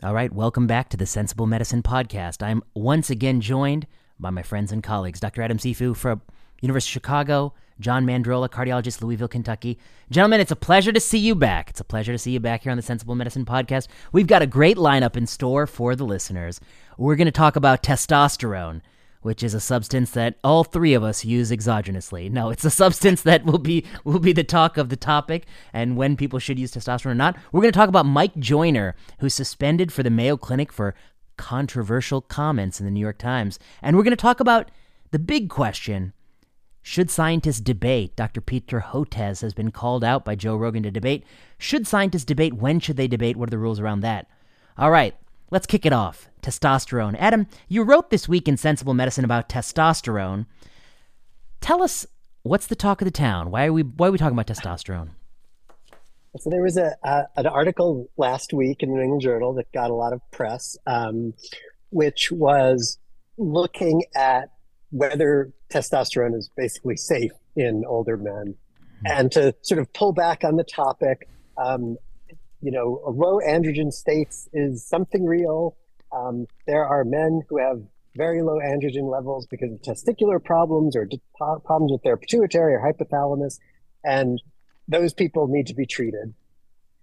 All right, welcome back to the Sensible Medicine Podcast. I'm once again joined by my friends and colleagues, Dr. Adam Cifu from University of Chicago, John Mandrola, cardiologist, Louisville, Kentucky. Gentlemen, it's a pleasure to see you back. It's a pleasure to see you back here on the Sensible Medicine Podcast. We've got a great lineup in store for the listeners. We're going to talk about testosterone which is a substance that all three of us use exogenously. No, it's a substance that will be will be the talk of the topic and when people should use testosterone or not. We're going to talk about Mike Joyner, who's suspended for the Mayo Clinic for controversial comments in the New York Times. And we're going to talk about the big question should scientists debate? Dr. Peter Hotez has been called out by Joe Rogan to debate. Should scientists debate? When should they debate? What are the rules around that? All right, Let's kick it off. Testosterone. Adam, you wrote this week in Sensible Medicine about testosterone. Tell us what's the talk of the town? Why are we why are we talking about testosterone? So there was a, an article last week in the New England Journal that got a lot of press, um, which was looking at whether testosterone is basically safe in older men, mm-hmm. and to sort of pull back on the topic. Um, you know, a low androgen states is something real. Um, there are men who have very low androgen levels because of testicular problems or problems with their pituitary or hypothalamus, and those people need to be treated.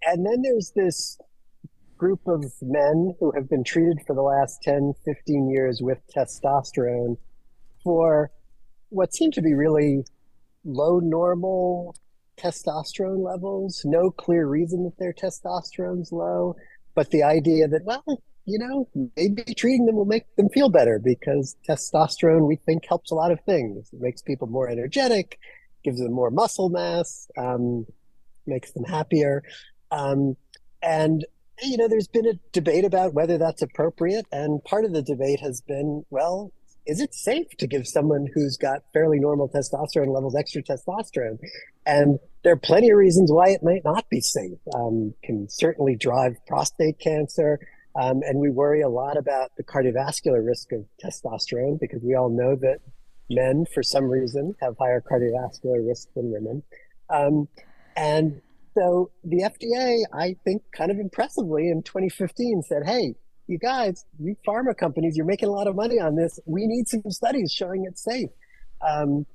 And then there's this group of men who have been treated for the last 10, 15 years with testosterone for what seem to be really low normal testosterone levels. No clear reason that their testosterone's low, but the idea that, well, you know, maybe treating them will make them feel better because testosterone, we think, helps a lot of things. It makes people more energetic, gives them more muscle mass, um, makes them happier. Um, and, you know, there's been a debate about whether that's appropriate. And part of the debate has been, well, is it safe to give someone who's got fairly normal testosterone levels extra testosterone? And there are plenty of reasons why it might not be safe. Um, can certainly drive prostate cancer. Um, and we worry a lot about the cardiovascular risk of testosterone because we all know that men, for some reason, have higher cardiovascular risk than women. Um, and so the FDA, I think, kind of impressively in 2015 said, hey, you guys, you pharma companies, you're making a lot of money on this. We need some studies showing it's safe. Um,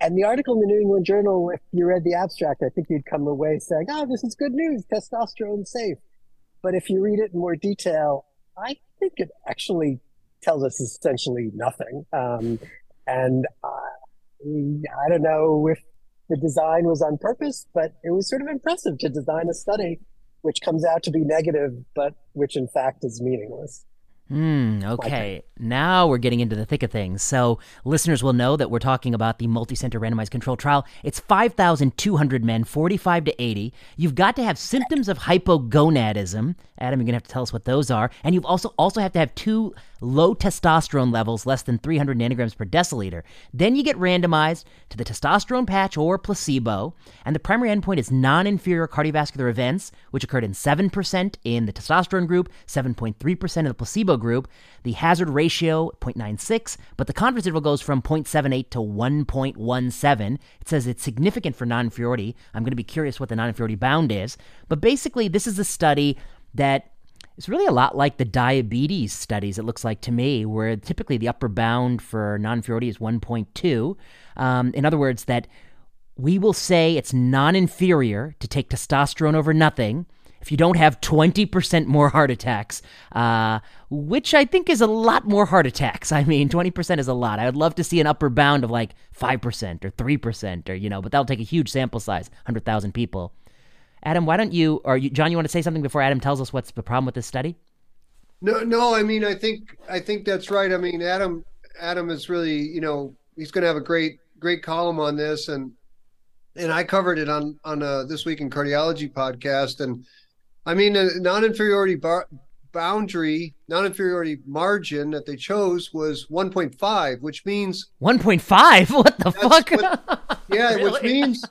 and the article in the New England Journal, if you read the abstract, I think you'd come away saying, oh, this is good news. Testosterone's safe. But if you read it in more detail, I think it actually tells us essentially nothing. Um, and uh, I don't know if the design was on purpose, but it was sort of impressive to design a study which comes out to be negative, but which in fact is meaningless. Hmm, okay. Now we're getting into the thick of things. So, listeners will know that we're talking about the multi-center randomized control trial. It's 5,200 men, 45 to 80. You've got to have symptoms of hypogonadism. Adam, you're going to have to tell us what those are. And you've also also have to have two low testosterone levels less than 300 nanograms per deciliter. Then you get randomized to the testosterone patch or placebo, and the primary endpoint is non-inferior cardiovascular events, which occurred in 7% in the testosterone group, 7.3% in the placebo group. The hazard ratio 0.96, but the confidence interval goes from 0.78 to 1.17. It says it's significant for non-inferiority. I'm going to be curious what the non-inferiority bound is, but basically this is a study that it's really a lot like the diabetes studies, it looks like to me, where typically the upper bound for non inferiority is 1.2. Um, in other words, that we will say it's non inferior to take testosterone over nothing if you don't have 20% more heart attacks, uh, which I think is a lot more heart attacks. I mean, 20% is a lot. I would love to see an upper bound of like 5% or 3% or, you know, but that'll take a huge sample size, 100,000 people. Adam, why don't you, or you, John, you want to say something before Adam tells us what's the problem with this study? No, no. I mean, I think I think that's right. I mean, Adam, Adam is really, you know, he's going to have a great, great column on this, and and I covered it on on a uh, this week in cardiology podcast, and I mean, a non-inferiority bar, boundary, non-inferiority margin that they chose was 1.5, which means 1.5. What the fuck? What, yeah, really? which means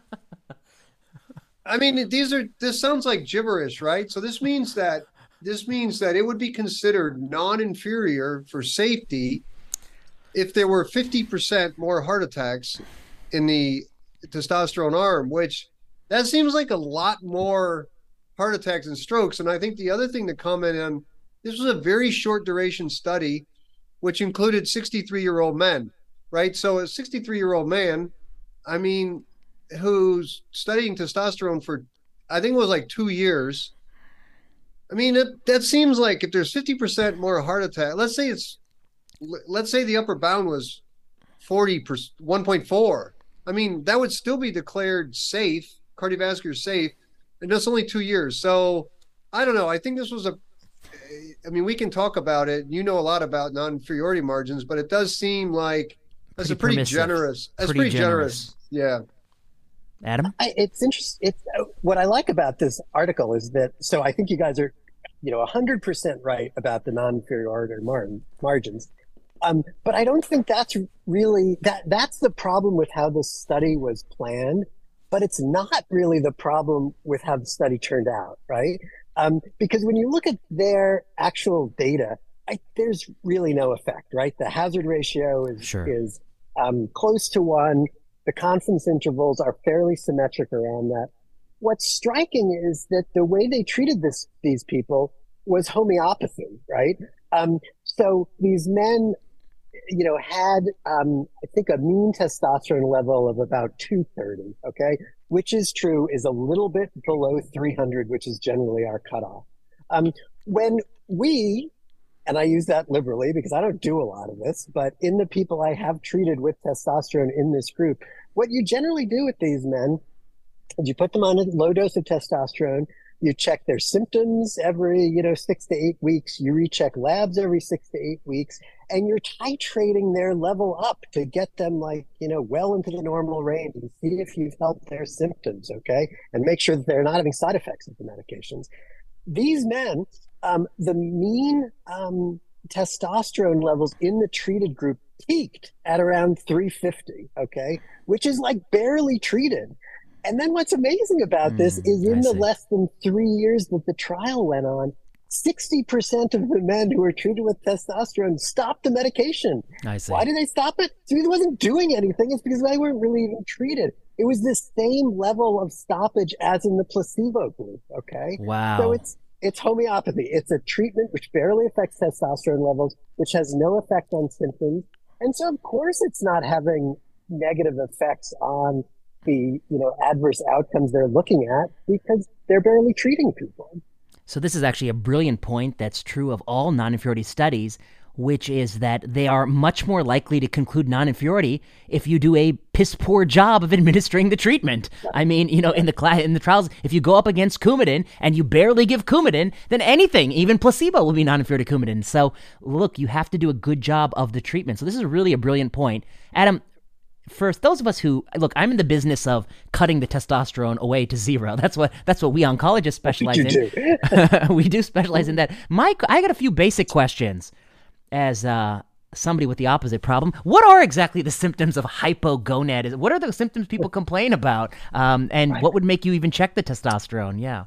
I mean, these are this sounds like gibberish, right? So this means that this means that it would be considered non-inferior for safety if there were 50% more heart attacks in the testosterone arm, which that seems like a lot more heart attacks and strokes. And I think the other thing to comment on this was a very short duration study, which included 63 year old men, right? So a 63 year old man, I mean, who's studying testosterone for, I think it was like two years. I mean, it, that seems like if there's 50% more heart attack, let's say it's, let's say the upper bound was 40 per 1.4. I mean, that would still be declared safe, cardiovascular safe, and that's only two years. So I don't know. I think this was a I mean, we can talk about it. You know a lot about non-inferiority margins, but it does seem like that's pretty a pretty permissive. generous. That's pretty, pretty generous. generous. Yeah. Adam, I, it's interesting. It's uh, what I like about this article is that. So I think you guys are, you know, hundred percent right about the non-inferiority mar- margins. Um, but I don't think that's really that. That's the problem with how this study was planned. But it's not really the problem with how the study turned out, right? Um, because when you look at their actual data, I, there's really no effect, right? The hazard ratio is sure. is um, close to one. The confidence intervals are fairly symmetric around that. What's striking is that the way they treated this these people was homeopathy, right? Um, so these men, you know, had um, I think a mean testosterone level of about 230. Okay, which is true, is a little bit below 300, which is generally our cutoff. Um, when we, and I use that liberally because I don't do a lot of this, but in the people I have treated with testosterone in this group, what you generally do with these men is you put them on a low dose of testosterone, you check their symptoms every you know six to eight weeks you recheck labs every six to eight weeks and you're titrating their level up to get them like you know well into the normal range and see if you've helped their symptoms okay? And make sure that they're not having side effects of the medications. These men um, the mean um, testosterone levels in the treated group peaked at around 350 okay which is like barely treated and then what's amazing about mm, this is in I the see. less than three years that the trial went on, 60% of the men who were treated with testosterone stopped the medication. I see. Why did they stop it? Because it wasn't doing anything. It's because they weren't really even treated. It was the same level of stoppage as in the placebo group. Okay. Wow. So it's it's homeopathy. It's a treatment which barely affects testosterone levels, which has no effect on symptoms. And so of course it's not having negative effects on the you know adverse outcomes they're looking at because they're barely treating people. So this is actually a brilliant point that's true of all non-inferiority studies, which is that they are much more likely to conclude non-inferiority if you do a piss poor job of administering the treatment. I mean, you know, in the cl- in the trials, if you go up against Coumadin and you barely give Coumadin, then anything, even placebo, will be non-inferior to Coumadin. So look, you have to do a good job of the treatment. So this is really a brilliant point, Adam first those of us who look i'm in the business of cutting the testosterone away to zero that's what that's what we oncologists specialize in do. we do specialize in that mike i got a few basic questions as uh, somebody with the opposite problem what are exactly the symptoms of hypogonadism what are the symptoms people complain about um, and right. what would make you even check the testosterone yeah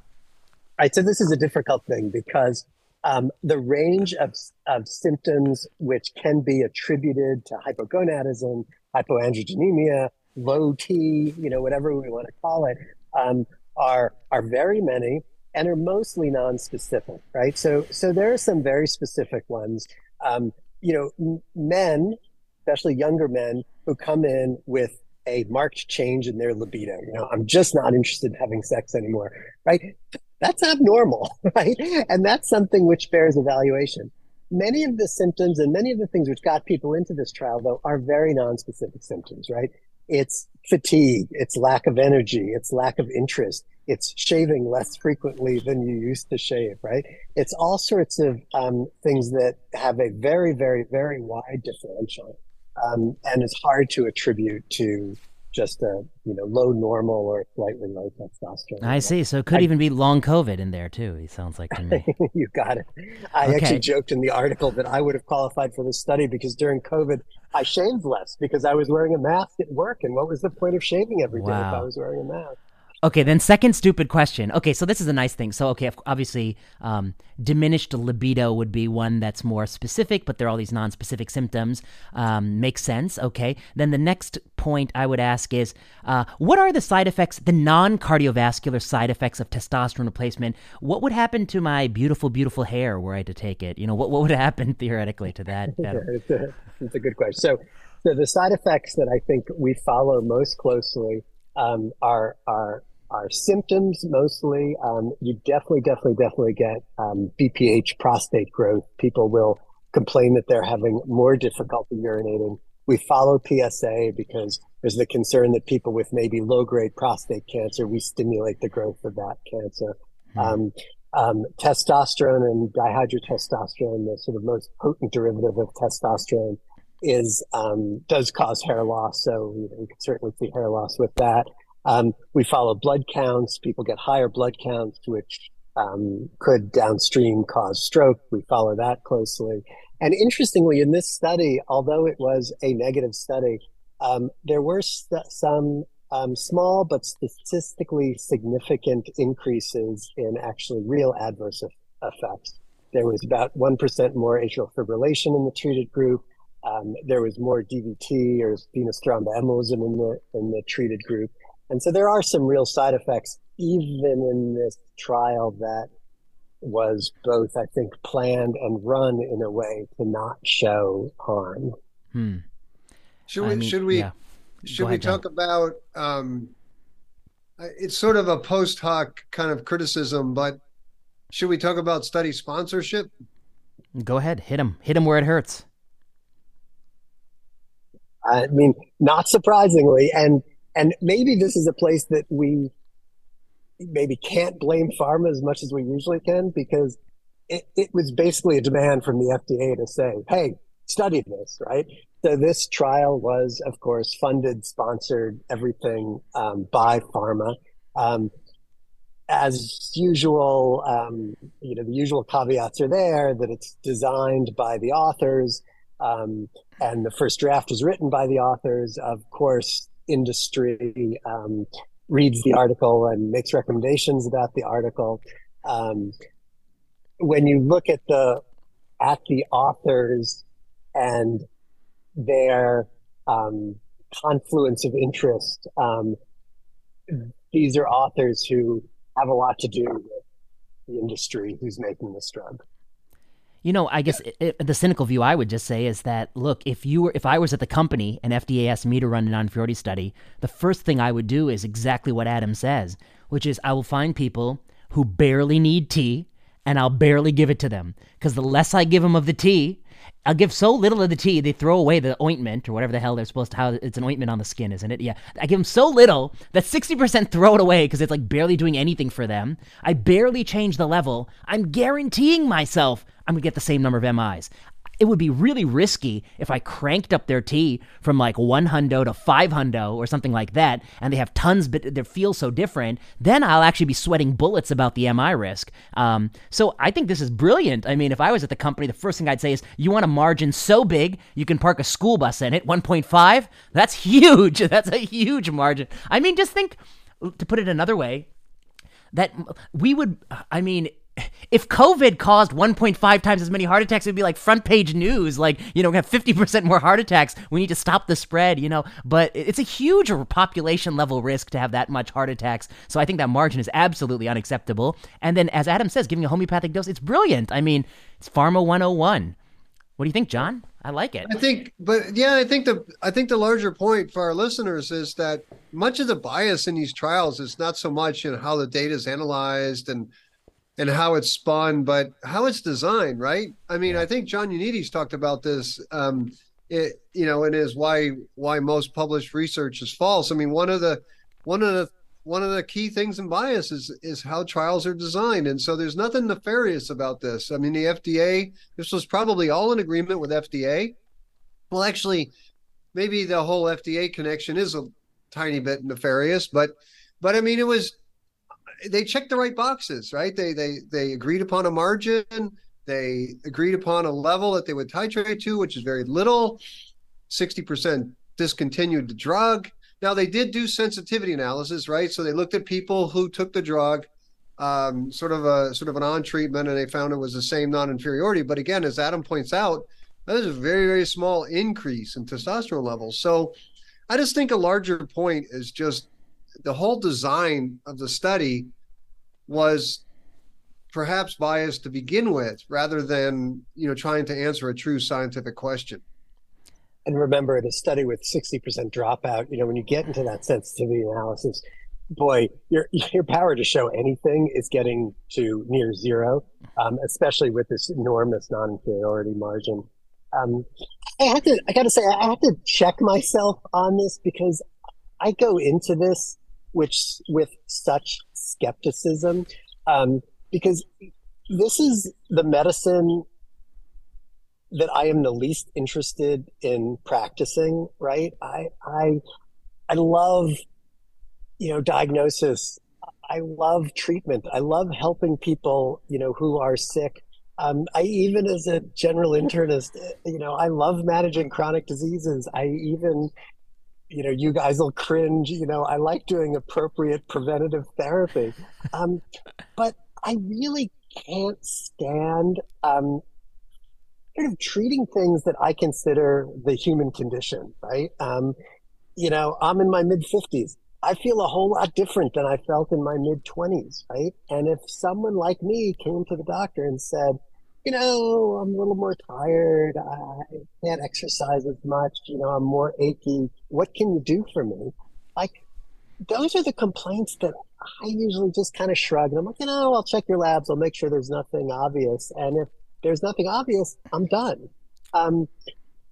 right so this is a difficult thing because um, the range of, of symptoms which can be attributed to hypogonadism hypoandrogenemia, low T, you know, whatever we want to call it, um, are are very many and are mostly non-specific, right? So so there are some very specific ones. Um, you know, men, especially younger men, who come in with a marked change in their libido. You know, I'm just not interested in having sex anymore, right? That's abnormal, right? And that's something which bears evaluation many of the symptoms and many of the things which got people into this trial, though, are very non-specific symptoms, right? It's fatigue, it's lack of energy, it's lack of interest, it's shaving less frequently than you used to shave, right? It's all sorts of um, things that have a very, very, very wide differential um, and it's hard to attribute to just a you know low normal or slightly low testosterone. I see. So it could I, even be long COVID in there too. It sounds like to me. you got it. I okay. actually joked in the article that I would have qualified for this study because during COVID I shaved less because I was wearing a mask at work, and what was the point of shaving every day wow. if I was wearing a mask? Okay, then second stupid question. Okay, so this is a nice thing. So okay, obviously, um, diminished libido would be one that's more specific, but there are all these non-specific symptoms. Um, makes sense. Okay, then the next point I would ask is, uh, what are the side effects, the non-cardiovascular side effects of testosterone replacement? What would happen to my beautiful, beautiful hair were I to take it? You know, what what would happen theoretically to that? it's, a, it's a good question. So, so the side effects that I think we follow most closely um, are are are symptoms mostly. Um, you definitely, definitely, definitely get um, BPH prostate growth. People will complain that they're having more difficulty urinating. We follow PSA because there's the concern that people with maybe low grade prostate cancer, we stimulate the growth of that cancer. Mm-hmm. Um, um, testosterone and dihydrotestosterone, the sort of most potent derivative of testosterone, is um, does cause hair loss. So you, know, you can certainly see hair loss with that. Um, we follow blood counts. People get higher blood counts, which um, could downstream cause stroke. We follow that closely. And interestingly, in this study, although it was a negative study, um, there were st- some um, small but statistically significant increases in actually real adverse effects. There was about 1% more atrial fibrillation in the treated group. Um, there was more DVT or venous thromboembolism in the in the treated group, and so there are some real side effects, even in this trial that was both, I think, planned and run in a way to not show harm. Hmm. Should we? I mean, should we? Yeah. Should ahead, we talk John. about? Um, it's sort of a post hoc kind of criticism, but should we talk about study sponsorship? Go ahead, hit him, hit him where it hurts. I mean, not surprisingly, and and maybe this is a place that we maybe can't blame pharma as much as we usually can because it, it was basically a demand from the FDA to say, hey, study this, right? So this trial was, of course, funded, sponsored, everything um, by pharma. Um, as usual, um, you know, the usual caveats are there that it's designed by the authors, um, and the first draft was written by the authors. Of course, industry um, reads the article and makes recommendations about the article. Um, when you look at the at the authors and their um, confluence of interest, um, these are authors who have a lot to do with the industry who's making this drug. You know, I guess it, it, the cynical view I would just say is that look, if you were, if I was at the company and FDA asked me to run a non-inferiority study, the first thing I would do is exactly what Adam says, which is I will find people who barely need T and I'll barely give it to them because the less I give them of the T, I'll give so little of the T, they throw away the ointment or whatever the hell they're supposed to. How it's an ointment on the skin, isn't it? Yeah. I give them so little that 60% throw it away because it's like barely doing anything for them. I barely change the level. I'm guaranteeing myself I'm going to get the same number of MIs it would be really risky if I cranked up their T from like one hundo to five hundo or something like that, and they have tons, but they feel so different. Then I'll actually be sweating bullets about the MI risk. Um, so I think this is brilliant. I mean, if I was at the company, the first thing I'd say is, you want a margin so big you can park a school bus in it. 1.5. That's huge. That's a huge margin. I mean, just think. To put it another way, that we would, I mean, if COVID caused 1.5 times as many heart attacks, it'd be like front page news. Like, you know, we have 50% more heart attacks. We need to stop the spread, you know. But it's a huge population level risk to have that much heart attacks. So I think that margin is absolutely unacceptable. And then, as Adam says, giving a homeopathic dose, it's brilliant. I mean, it's Pharma 101. What do you think, John? I like it. I think, but yeah, I think the I think the larger point for our listeners is that much of the bias in these trials is not so much in how the data is analyzed and and how it's spun, but how it's designed, right? I mean, I think John Ioannidis talked about this, um, it, you know, and is why why most published research is false. I mean, one of the one of the one of the key things in bias is is how trials are designed, and so there's nothing nefarious about this. I mean, the FDA, this was probably all in agreement with FDA. Well, actually, maybe the whole FDA connection is a tiny bit nefarious, but but I mean, it was they checked the right boxes, right? They they they agreed upon a margin. They agreed upon a level that they would titrate to, which is very little. Sixty percent discontinued the drug. Now they did do sensitivity analysis, right? So they looked at people who took the drug, um, sort of a sort of an on treatment, and they found it was the same non-inferiority. But again, as Adam points out, that is a very very small increase in testosterone levels. So I just think a larger point is just the whole design of the study was perhaps biased to begin with rather than you know trying to answer a true scientific question. And remember in a study with 60% dropout you know when you get into that sensitivity analysis boy your your power to show anything is getting to near zero um, especially with this enormous non-inferiority margin. Um, i have to i gotta say i have to check myself on this because i go into this which with such skepticism um, because this is the medicine that I am the least interested in practicing, right? I I I love you know diagnosis. I love treatment. I love helping people, you know, who are sick. Um, I even as a general internist, you know, I love managing chronic diseases. I even, you know, you guys will cringe. You know, I like doing appropriate preventative therapy, um, but I really can't stand um, of treating things that I consider the human condition, right? Um, you know, I'm in my mid 50s. I feel a whole lot different than I felt in my mid 20s, right? And if someone like me came to the doctor and said, you know, I'm a little more tired, I can't exercise as much, you know, I'm more achy, what can you do for me? Like, those are the complaints that I usually just kind of shrug and I'm like, you know, I'll check your labs. I'll make sure there's nothing obvious. And if there's nothing obvious, I'm done. Um,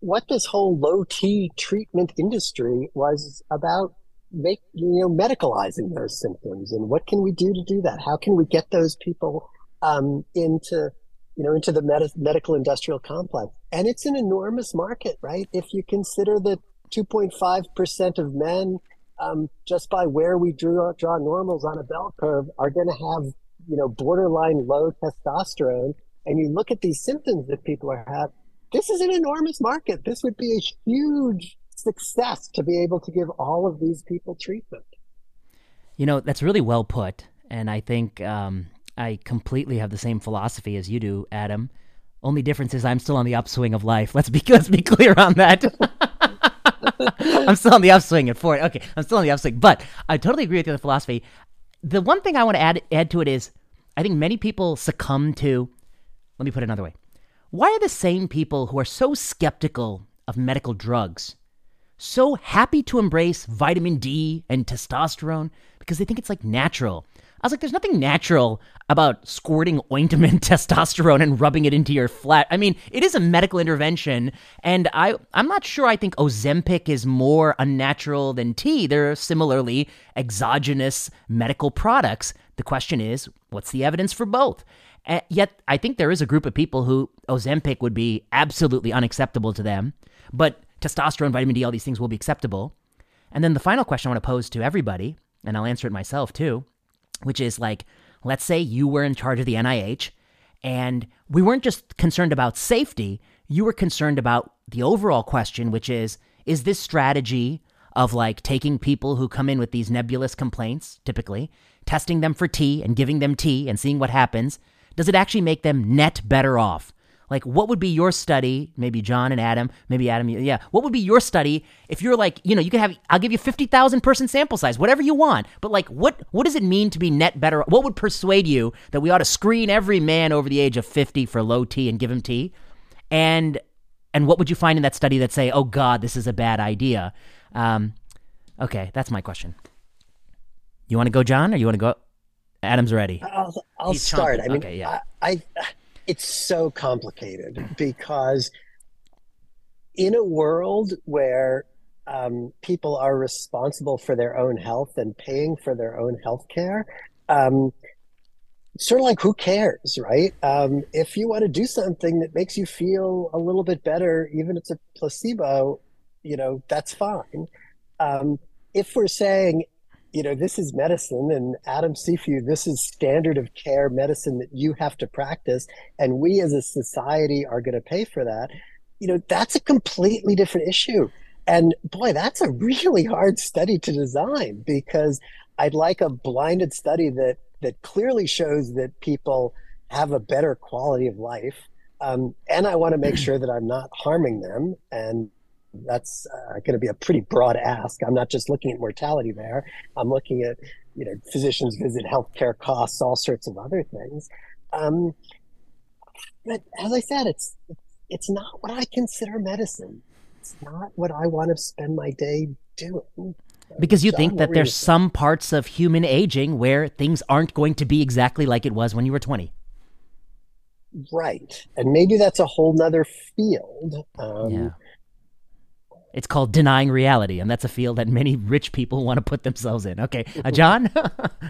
what this whole low T treatment industry was about make you know medicalizing those symptoms and what can we do to do that how can we get those people um, into you know into the med- medical industrial complex and it's an enormous market right if you consider that 2.5% of men um, just by where we draw, draw normals on a bell curve are going to have you know borderline low testosterone and you look at these symptoms that people are having, this is an enormous market. This would be a huge success to be able to give all of these people treatment. You know, that's really well put. And I think um, I completely have the same philosophy as you do, Adam. Only difference is I'm still on the upswing of life. Let's be let's be clear on that. I'm still on the upswing at 40. Okay, I'm still on the upswing, but I totally agree with your philosophy. The one thing I want to add add to it is I think many people succumb to let me put it another way. Why are the same people who are so skeptical of medical drugs so happy to embrace vitamin D and testosterone because they think it's like natural? I was like, there's nothing natural about squirting ointment testosterone and rubbing it into your flat. I mean, it is a medical intervention, and I I'm not sure I think Ozempic is more unnatural than T. They're similarly exogenous medical products. The question is, what's the evidence for both? And yet, I think there is a group of people who Ozempic would be absolutely unacceptable to them, but testosterone, vitamin D, all these things will be acceptable. And then the final question I want to pose to everybody, and I'll answer it myself too, which is like, let's say you were in charge of the NIH and we weren't just concerned about safety, you were concerned about the overall question, which is, is this strategy of like taking people who come in with these nebulous complaints, typically, testing them for T and giving them T and seeing what happens, does it actually make them net better off? Like, what would be your study? Maybe John and Adam, maybe Adam, yeah. What would be your study if you're like, you know, you could have, I'll give you 50,000 person sample size, whatever you want. But like, what, what does it mean to be net better? What would persuade you that we ought to screen every man over the age of 50 for low T and give him T? And, and what would you find in that study that say, oh God, this is a bad idea? Um, okay, that's my question. You want to go, John, or you want to go? Adam's ready. I'll, I'll start. I mean, okay, yeah. I, I, it's so complicated because in a world where um, people are responsible for their own health and paying for their own health care, um, sort of like who cares, right? Um, if you want to do something that makes you feel a little bit better, even if it's a placebo, you know, that's fine. Um, if we're saying you know, this is medicine, and Adam Cifu, this is standard of care medicine that you have to practice, and we as a society are going to pay for that. You know, that's a completely different issue. And boy, that's a really hard study to design because I'd like a blinded study that that clearly shows that people have a better quality of life. Um, and I want to make sure that I'm not harming them. And that's uh, going to be a pretty broad ask. I'm not just looking at mortality there. I'm looking at, you know, physicians visit, healthcare costs, all sorts of other things. Um, but as I said, it's it's not what I consider medicine. It's not what I want to spend my day doing. Because you John, think that there's some parts of human aging where things aren't going to be exactly like it was when you were 20. Right. And maybe that's a whole nother field. Um, yeah. It's called denying reality, and that's a field that many rich people want to put themselves in. Okay, uh, John.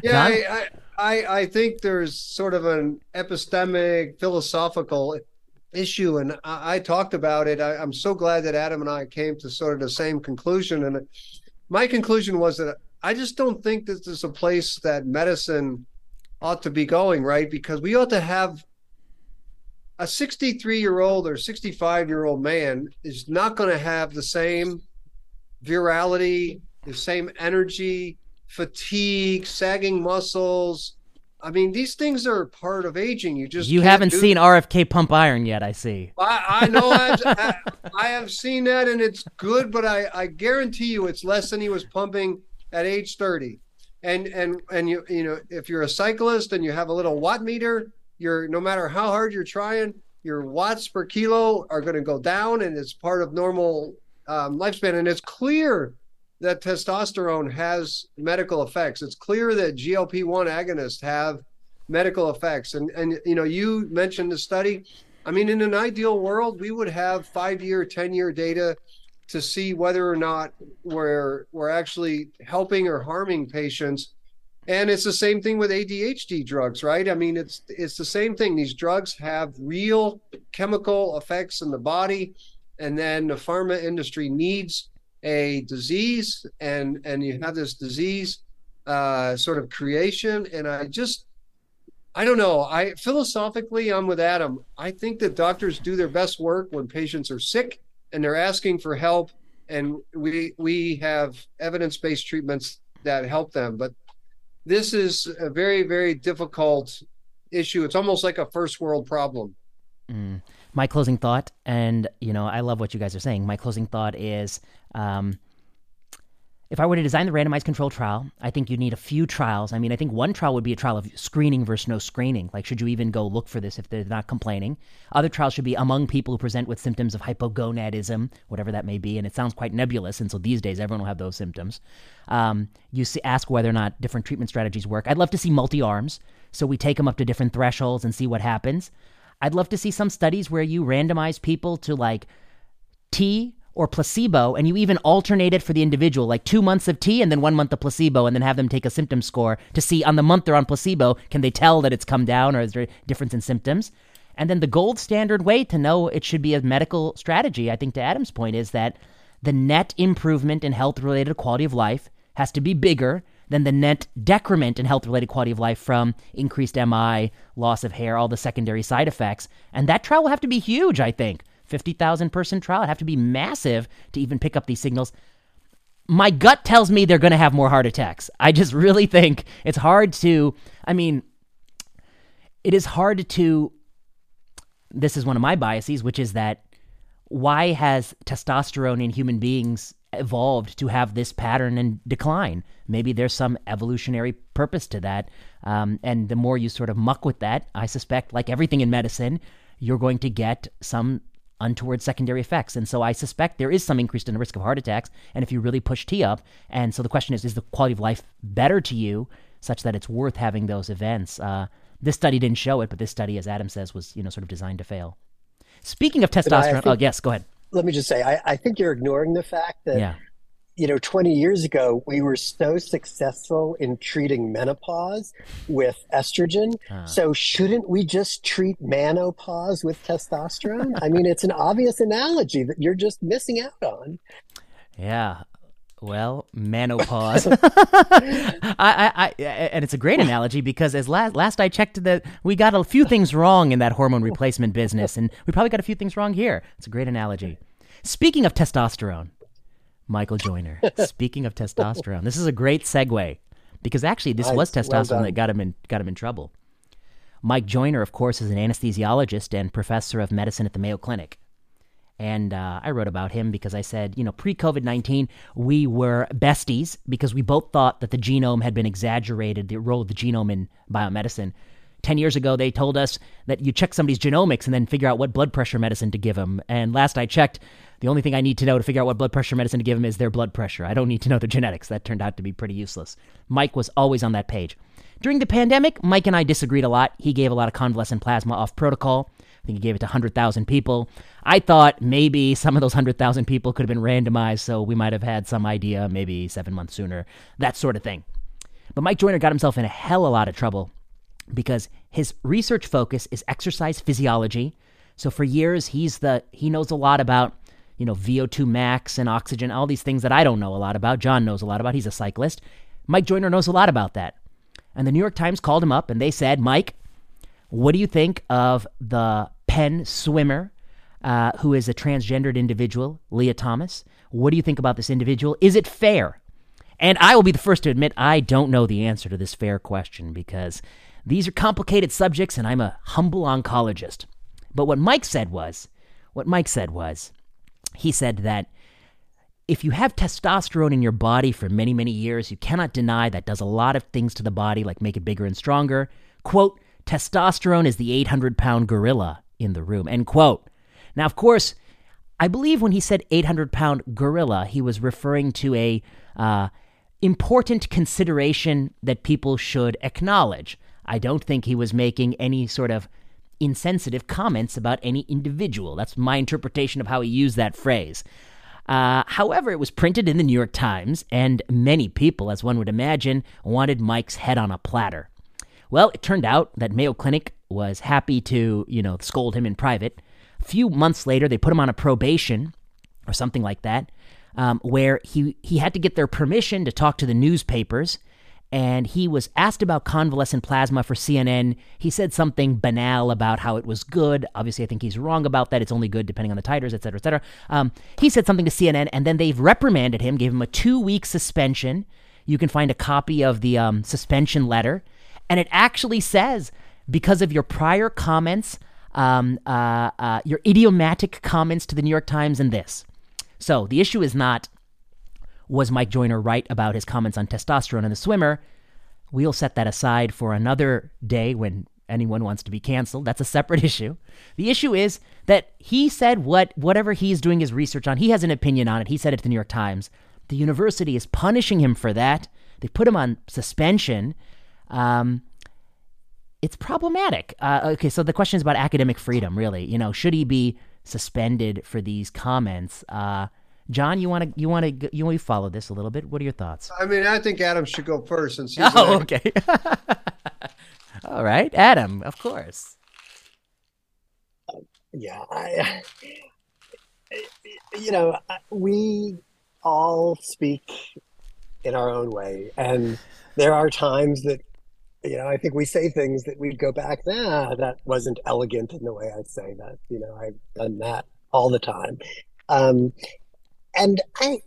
yeah, John? I, I, I think there's sort of an epistemic, philosophical issue, and I, I talked about it. I, am so glad that Adam and I came to sort of the same conclusion, and my conclusion was that I just don't think this is a place that medicine ought to be going, right? Because we ought to have a 63 year old or 65 year old man is not going to have the same virality, the same energy, fatigue, sagging muscles. I mean, these things are part of aging. You just you haven't seen RFK pump iron yet. I see. I, I know I've, I, I have seen that, and it's good, but I, I guarantee you, it's less than he was pumping at age 30. And and and you you know, if you're a cyclist and you have a little watt meter, you're no matter how hard you're trying, your watts per kilo are going to go down, and it's part of normal um, lifespan. And it's clear that testosterone has medical effects. It's clear that GLP-1 agonists have medical effects. And and you know, you mentioned the study. I mean, in an ideal world, we would have five-year, ten-year data to see whether or not we're we're actually helping or harming patients and it's the same thing with ADHD drugs, right? I mean, it's it's the same thing. These drugs have real chemical effects in the body, and then the pharma industry needs a disease, and and you have this disease uh, sort of creation. And I just, I don't know. I philosophically, I'm with Adam. I think that doctors do their best work when patients are sick and they're asking for help, and we we have evidence based treatments that help them, but this is a very very difficult issue. It's almost like a first world problem. Mm. my closing thought and you know i love what you guys are saying. My closing thought is um, if I were to design the randomized control trial, I think you'd need a few trials. I mean, I think one trial would be a trial of screening versus no screening. Like, should you even go look for this if they're not complaining? Other trials should be among people who present with symptoms of hypogonadism, whatever that may be. And it sounds quite nebulous. And so these days, everyone will have those symptoms. Um, you see, ask whether or not different treatment strategies work. I'd love to see multi arms. So we take them up to different thresholds and see what happens. I'd love to see some studies where you randomize people to like T or placebo, and you even alternate it for the individual, like two months of T and then one month of placebo, and then have them take a symptom score to see on the month they're on placebo, can they tell that it's come down or is there a difference in symptoms? And then the gold standard way to know it should be a medical strategy, I think to Adam's point, is that the net improvement in health related quality of life has to be bigger than the net decrement in health related quality of life from increased MI, loss of hair, all the secondary side effects. And that trial will have to be huge, I think. 50,000 person trial. It'd have to be massive to even pick up these signals. My gut tells me they're going to have more heart attacks. I just really think it's hard to, I mean, it is hard to, this is one of my biases, which is that why has testosterone in human beings evolved to have this pattern and decline? Maybe there's some evolutionary purpose to that. Um, and the more you sort of muck with that, I suspect, like everything in medicine, you're going to get some untoward secondary effects. And so I suspect there is some increase in the risk of heart attacks. And if you really push T up, and so the question is, is the quality of life better to you such that it's worth having those events? Uh, this study didn't show it, but this study, as Adam says, was you know sort of designed to fail. Speaking of testosterone, think, oh yes, go ahead. Let me just say, I, I think you're ignoring the fact that yeah you know, 20 years ago, we were so successful in treating menopause with estrogen. Huh. So, shouldn't we just treat menopause with testosterone? I mean, it's an obvious analogy that you're just missing out on. Yeah. Well, menopause. I, I, I, and it's a great analogy because as last, last I checked, that we got a few things wrong in that hormone replacement business, and we probably got a few things wrong here. It's a great analogy. Speaking of testosterone, Michael Joyner. Speaking of testosterone, this is a great segue because actually this Nice. was testosterone done. that got him in got him in trouble. Mike Joyner, of course, is an anesthesiologist and professor of medicine at the Mayo Clinic. And uh, I wrote about him because I said, you know, pre COVID 19, we were besties because we both thought that the genome had been exaggerated, the role of the genome in biomedicine. 10 years ago, they told us that you check somebody's genomics and then figure out what blood pressure medicine to give them. And last I checked, the only thing I need to know to figure out what blood pressure medicine to give them is their blood pressure. I don't need to know their genetics. That turned out to be pretty useless. Mike was always on that page. During the pandemic, Mike and I disagreed a lot. He gave a lot of convalescent plasma off protocol. I think he gave it to 100,000 people. I thought maybe some of those 100,000 people could have been randomized, so we might have had some idea maybe seven months sooner, that sort of thing. But Mike Joyner got himself in a hell of a lot of trouble because his research focus is exercise physiology. So for years he's the he knows a lot about, you know, VO2 max and oxygen, all these things that I don't know a lot about. John knows a lot about. He's a cyclist. Mike Joyner knows a lot about that. And the New York Times called him up and they said, "Mike, what do you think of the Penn swimmer uh, who is a transgendered individual, Lia Thomas? What do you think about this individual? Is it fair?" And I will be the first to admit I don't know the answer to this fair question because these are complicated subjects and I'm a humble oncologist. But what Mike said was, what Mike said was, he said that if you have testosterone in your body for many, many years, you cannot deny that does a lot of things to the body, like make it bigger and stronger. Quote, testosterone is the 800 pound gorilla in the room, end quote. Now, of course, I believe when he said 800 pound gorilla, he was referring to a uh, important consideration that people should acknowledge. I don't think he was making any sort of insensitive comments about any individual. That's my interpretation of how he used that phrase. Uh, however, it was printed in the New York Times, and many people, as one would imagine, wanted Mike's head on a platter. Well, it turned out that Mayo Clinic was happy to, you know, scold him in private. A few months later, they put him on a probation or something like that, um, where he he had to get their permission to talk to the newspapers. And he was asked about convalescent plasma for CNN. He said something banal about how it was good. Obviously, I think he's wrong about that. It's only good depending on the titers, et cetera, et cetera. Um, he said something to CNN, and then they've reprimanded him, gave him a two week suspension. You can find a copy of the um, suspension letter. And it actually says, because of your prior comments, um, uh, uh, your idiomatic comments to the New York Times, and this. So the issue is not was Mike Joyner right about his comments on testosterone in the swimmer? We'll set that aside for another day when anyone wants to be canceled. That's a separate issue. The issue is that he said what whatever he's doing his research on, he has an opinion on it. He said it to the New York Times. The university is punishing him for that. They put him on suspension. Um, it's problematic. Uh, okay, so the question is about academic freedom, really. You know, should he be suspended for these comments? Uh, John, you want to you want to you want to follow this a little bit? What are your thoughts? I mean, I think Adam should go first since he's Oh, an- okay. All right, Adam, of course. Yeah, I, you know, we all speak in our own way, and there are times that, you know, I think we say things that we go back, nah, that wasn't elegant in the way I say that. You know, I've done that all the time, um, and I,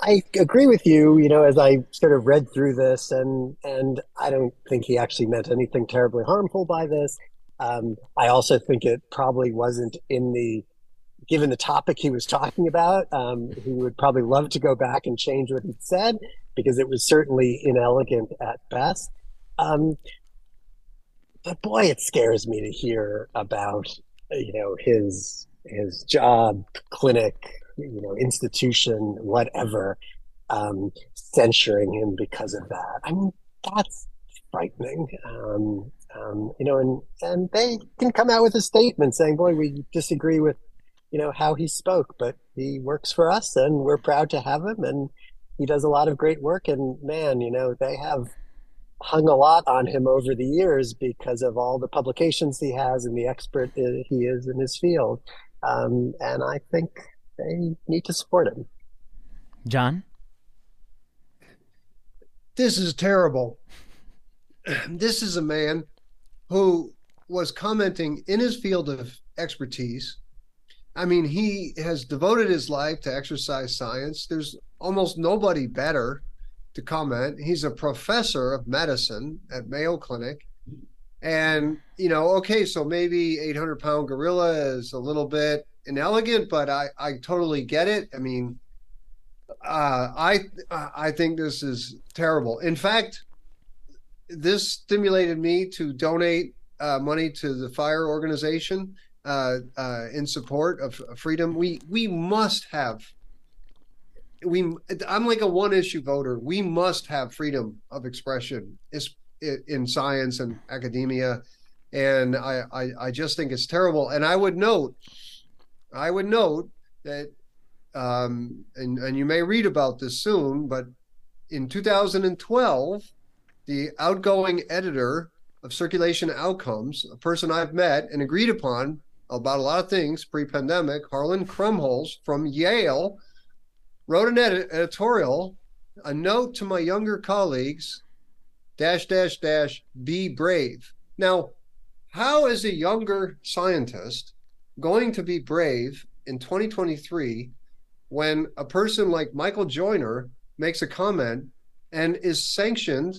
I agree with you. You know, as I sort of read through this, and and I don't think he actually meant anything terribly harmful by this. Um, I also think it probably wasn't in the, given the topic he was talking about, um, he would probably love to go back and change what he'd said because it was certainly inelegant at best. Um, but boy, it scares me to hear about, you know, his his job, clinic, you know, institution, whatever, um, censuring him because of that. I mean, that's frightening. Um, um, you know, and and they can come out with a statement saying, "Boy, we disagree with, you know, how he spoke, but he works for us, and we're proud to have him, and he does a lot of great work." And man, you know, they have hung a lot on him over the years because of all the publications he has and the expert he is in his field. Um, and I think they need to support him. John? this is terrible. This is a man who was commenting in his field of expertise. I mean, he has devoted his life to exercise science. There's almost nobody better to comment. He's a professor of medicine at Mayo Clinic. And, you know, okay, so maybe 800 pound gorilla is a little bit inelegant, but I, I totally get it. I mean, uh, I, I think this is terrible. In fact, this stimulated me to donate uh, money to the FIRE organization uh, uh, in support of freedom. We we must have. We I'm like a one issue voter. We must have freedom of expression in science and academia, and I, I I just think it's terrible. And I would note, I would note that, um, and and you may read about this soon, but in 2012, the outgoing editor of Circulation Outcomes, a person I've met and agreed upon about a lot of things pre-pandemic, Harlan Krumholz from Yale wrote an edit- editorial, a note to my younger colleagues, dash dash dash, be brave. Now, how is a younger scientist going to be brave in 2023 when a person like Michael Joyner makes a comment and is sanctioned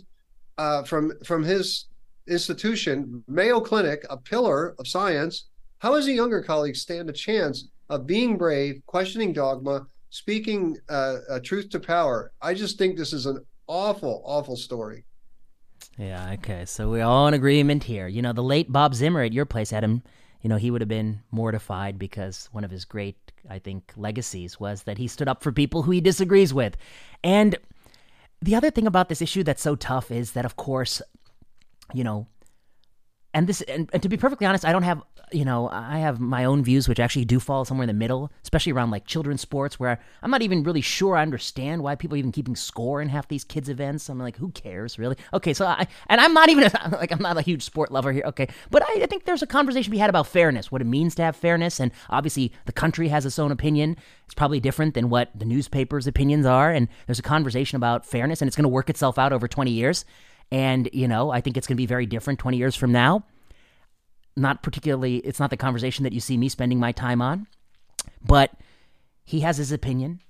uh, from from his institution, Mayo Clinic, a pillar of science, how does a younger colleague stand a chance of being brave, questioning dogma, speaking uh, truth to power? I just think this is an awful, awful story. Yeah, okay. So we're all in agreement here. You know, the late Bob Zimmer at your place, Adam, you know, he would have been mortified because one of his great, I think, legacies was that he stood up for people who he disagrees with. And the other thing about this issue that's so tough is that, of course, you know, and this, and, and to be perfectly honest, I don't have you know, I have my own views, which actually do fall somewhere in the middle, especially around like children's sports, where I'm not even really sure I understand why people are even keeping score in half these kids' events. I'm like, who cares, really? Okay, so I, and I'm not even a, like I'm not a huge sport lover here. Okay, but I, I think there's a conversation be had about fairness, what it means to have fairness, and obviously the country has its own opinion. It's probably different than what the newspaper's opinions are, and there's a conversation about fairness, and it's going to work itself out over 20 years. And you know, I think it's going to be very different 20 years from now not particularly, it's not the conversation that you see me spending my time on, but he has his opinion.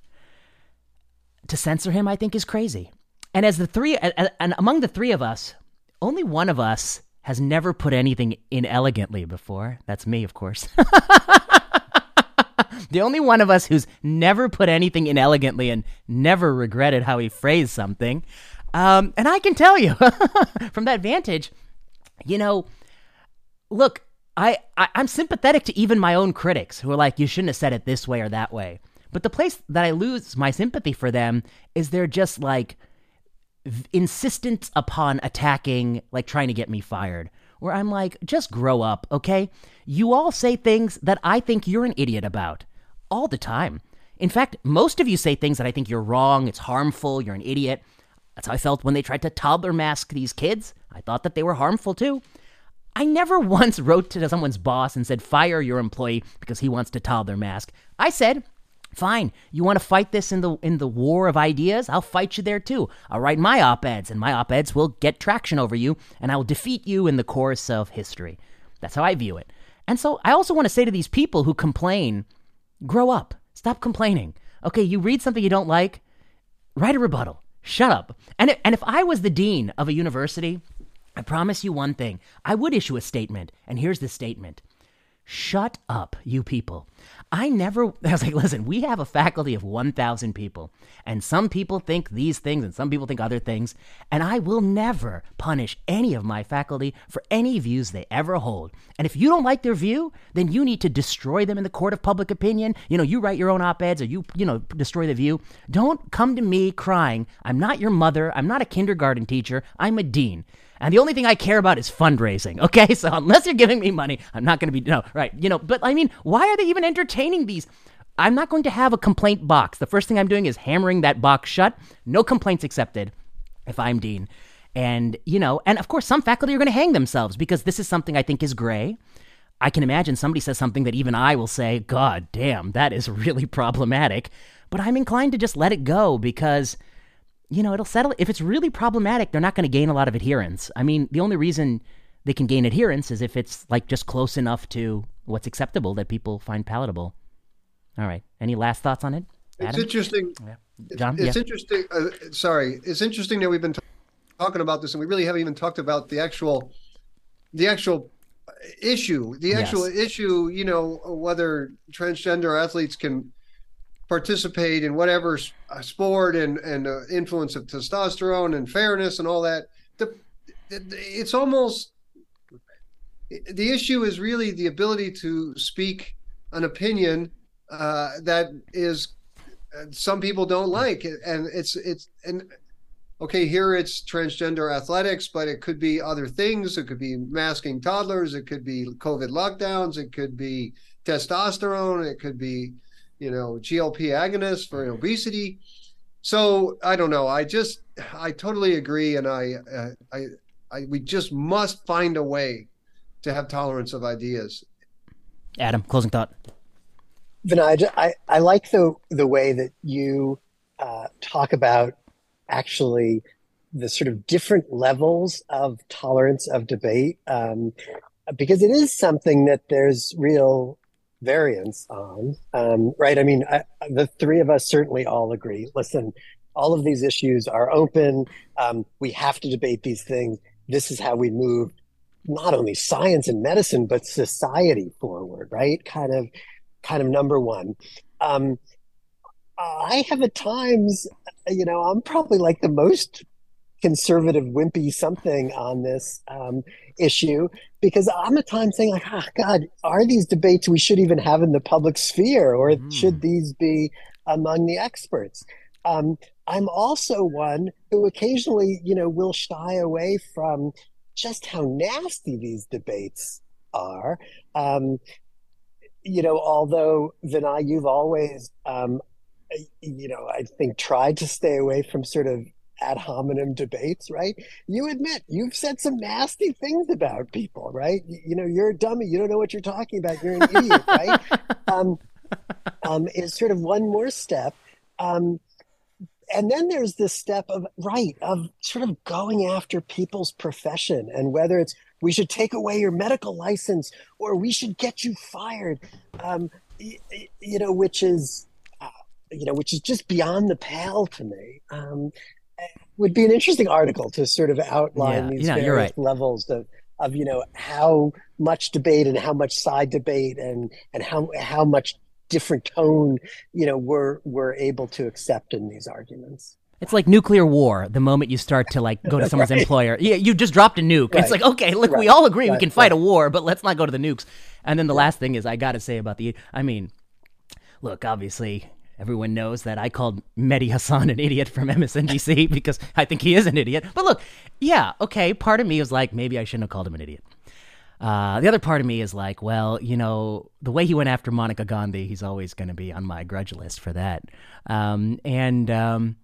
To censor him, I think, is crazy. And as the three, and among the three of us, only one of us has never put anything inelegantly before. That's me, of course. the only one of us who's never put anything inelegantly and never regretted how he phrased something. Um, and I can tell you from that vantage, you know, look, I, I I'm sympathetic to even my own critics who are like, you shouldn't have said it this way or that way. But the place that I lose my sympathy for them is they're just like insistent upon attacking, like trying to get me fired. Where I'm like, just grow up, okay? You all say things that I think you're an idiot about all the time. In fact, most of you say things that I think you're wrong, it's harmful, you're an idiot. That's how I felt when they tried to toddler mask these kids. I thought that they were harmful too. I never once wrote to someone's boss and said, fire your employee because he wants to toddler mask. I said, Fine. You want to fight this in the in the war of ideas? I'll fight you there too. I'll write my op-eds, and my op-eds will get traction over you, and I will defeat you in the course of history. That's how I view it. And so I also want to say to these people who complain, grow up. Stop complaining. Okay, you read something you don't like, write a rebuttal. Shut up. And and if I was the dean of a university I promise you one thing. I would issue a statement, and here's the statement. Shut up, you people. I never, I was like, listen, we have a faculty of 1,000 people, and some people think these things and some people think other things, and I will never punish any of my faculty for any views they ever hold. And if you don't like their view, then you need to destroy them in the court of public opinion. You know, you write your own op eds or you, you know, destroy the view. Don't come to me crying, I'm not your mother, I'm not a kindergarten teacher, I'm a dean. And the only thing I care about is fundraising. Okay. So unless you're giving me money, I'm not going to be, no, right. You know, but I mean, why are they even entertaining these? I'm not going to have a complaint box. The first thing I'm doing is hammering that box shut. No complaints accepted if I'm dean. And, you know, and of course, some faculty are going to hang themselves because this is something I think is gray. I can imagine somebody says something that even I will say, God damn, that is really problematic. But I'm inclined to just let it go because you know, it'll settle. If it's really problematic, they're not going to gain a lot of adherence. I mean, the only reason they can gain adherence is if it's like just close enough to what's acceptable that people find palatable. All right. Any last thoughts on it? Adam? It's interesting. Yeah. John, it's yeah. interesting. Uh, sorry, it's interesting that we've been t- talking about this, and we really haven't even talked about the actual, the actual issue. The actual Yes. issue, you know, whether transgender athletes can participate in whatever uh, sport and and uh, influence of testosterone and fairness and all that. The, it's almost the issue is really the ability to speak an opinion uh, that is uh, some people don't like. And it's it's and okay here it's transgender athletics but it could be other things. It could be masking toddlers. It could be covid lockdowns. It could be testosterone. It could be you know glp agonists for obesity. So i don't know. I just i totally agree and i uh, I, I we just must find a way to have tolerance of ideas. Adam, closing thought. Vinay, I, I like the the way that you uh, talk about actually the sort of different levels of tolerance of debate, um, because it is something that there's real variance on, um, right? I mean, I, the three of us certainly all agree. Listen, all of these issues are open. Um, we have to debate these things. This is how we move not only science and medicine, but society forward, right? Kind of kind of number one. Um, I have at times, you know, I'm probably like the most conservative, wimpy something on this um, issue because I'm at times saying, like, oh, God, are these debates we should even have in the public sphere or Mm. should these be among the experts? Um, I'm also one who occasionally, you know, will shy away from just how nasty these debates are. Um, you know, although Vinay, you've always, um, you know, I think tried to stay away from sort of ad hominem debates, right? You admit you've said some nasty things about people, right? You, you know, you're a dummy. You don't know what you're talking about. You're an idiot, right? Um, um, is sort of one more step. Um, and then there's this step of right of sort of going after people's profession and whether it's we should take away your medical license or we should get you fired um, y- y- you know which is uh, you know which is just beyond the pale to me um, would be an interesting article to sort of outline Yeah, these yeah, various right. levels of of you know how much debate and how much side debate and and how how much different tone you know we're we're able to accept in these arguments It's like nuclear war. The moment you start to like go to someone's Right. employer, yeah, you just dropped a nuke. It's like, okay, look, we all agree we can fight a war, but let's not go to the nukes. And then the last thing is, I got to say about the, I mean, look, obviously, everyone knows that I called Mehdi Hasan an idiot from MSNBC because I think he is an idiot. But look, yeah, okay, part of me was like, maybe I shouldn't have called him an idiot. Uh, the other part of me is like, well, you know, the way he went after Monica Gandhi, he's always going to be on my grudge list for that. Um, and um,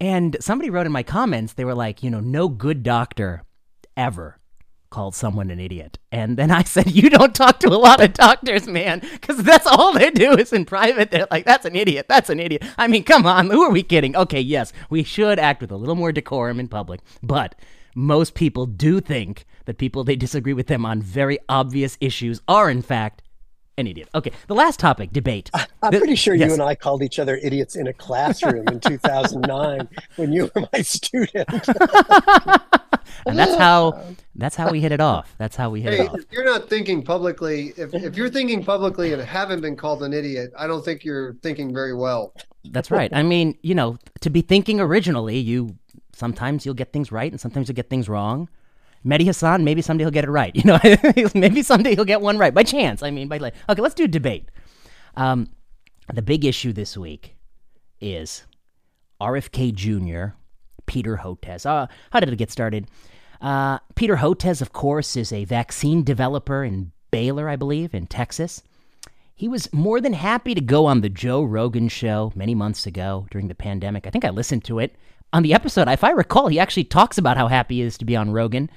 and somebody wrote in my comments, they were like, you know, no good doctor ever called someone an idiot. And then I said, you don't talk to a lot of doctors, man, because that's all they do is in private. They're like, that's an idiot. That's an idiot. I mean, come on, who are we kidding? Okay, yes, we should act with a little more decorum in public, but most people do think that people they disagree with them on very obvious issues are in fact an idiot. Okay, the last topic, debate. i'm Th- pretty sure yes. you and i called each other idiots in a classroom in 2009 when you were my student and that's how that's how we hit it off. That's how we hit Hey, it off. if you're not thinking publicly, if, if you're thinking publicly and haven't been called an idiot, I don't think you're thinking very well. That's right. I mean, you know, to be thinking originally, you sometimes you'll get things right and sometimes you'll get things wrong. Mehdi Hasan, maybe someday he'll get it right. You know, maybe someday he'll get one right by chance. I mean, by like, okay, let's do a debate. Um, the big issue this week is RFK Jr., Peter Hotez. Uh, how did it get started? Uh, Peter Hotez, of course, is a vaccine developer in Baylor, I believe, in Texas. He was more than happy to go on the Joe Rogan show many months ago during the pandemic. I think I listened to it. On the episode, if I recall, he actually talks about how happy he is to be on Rogan.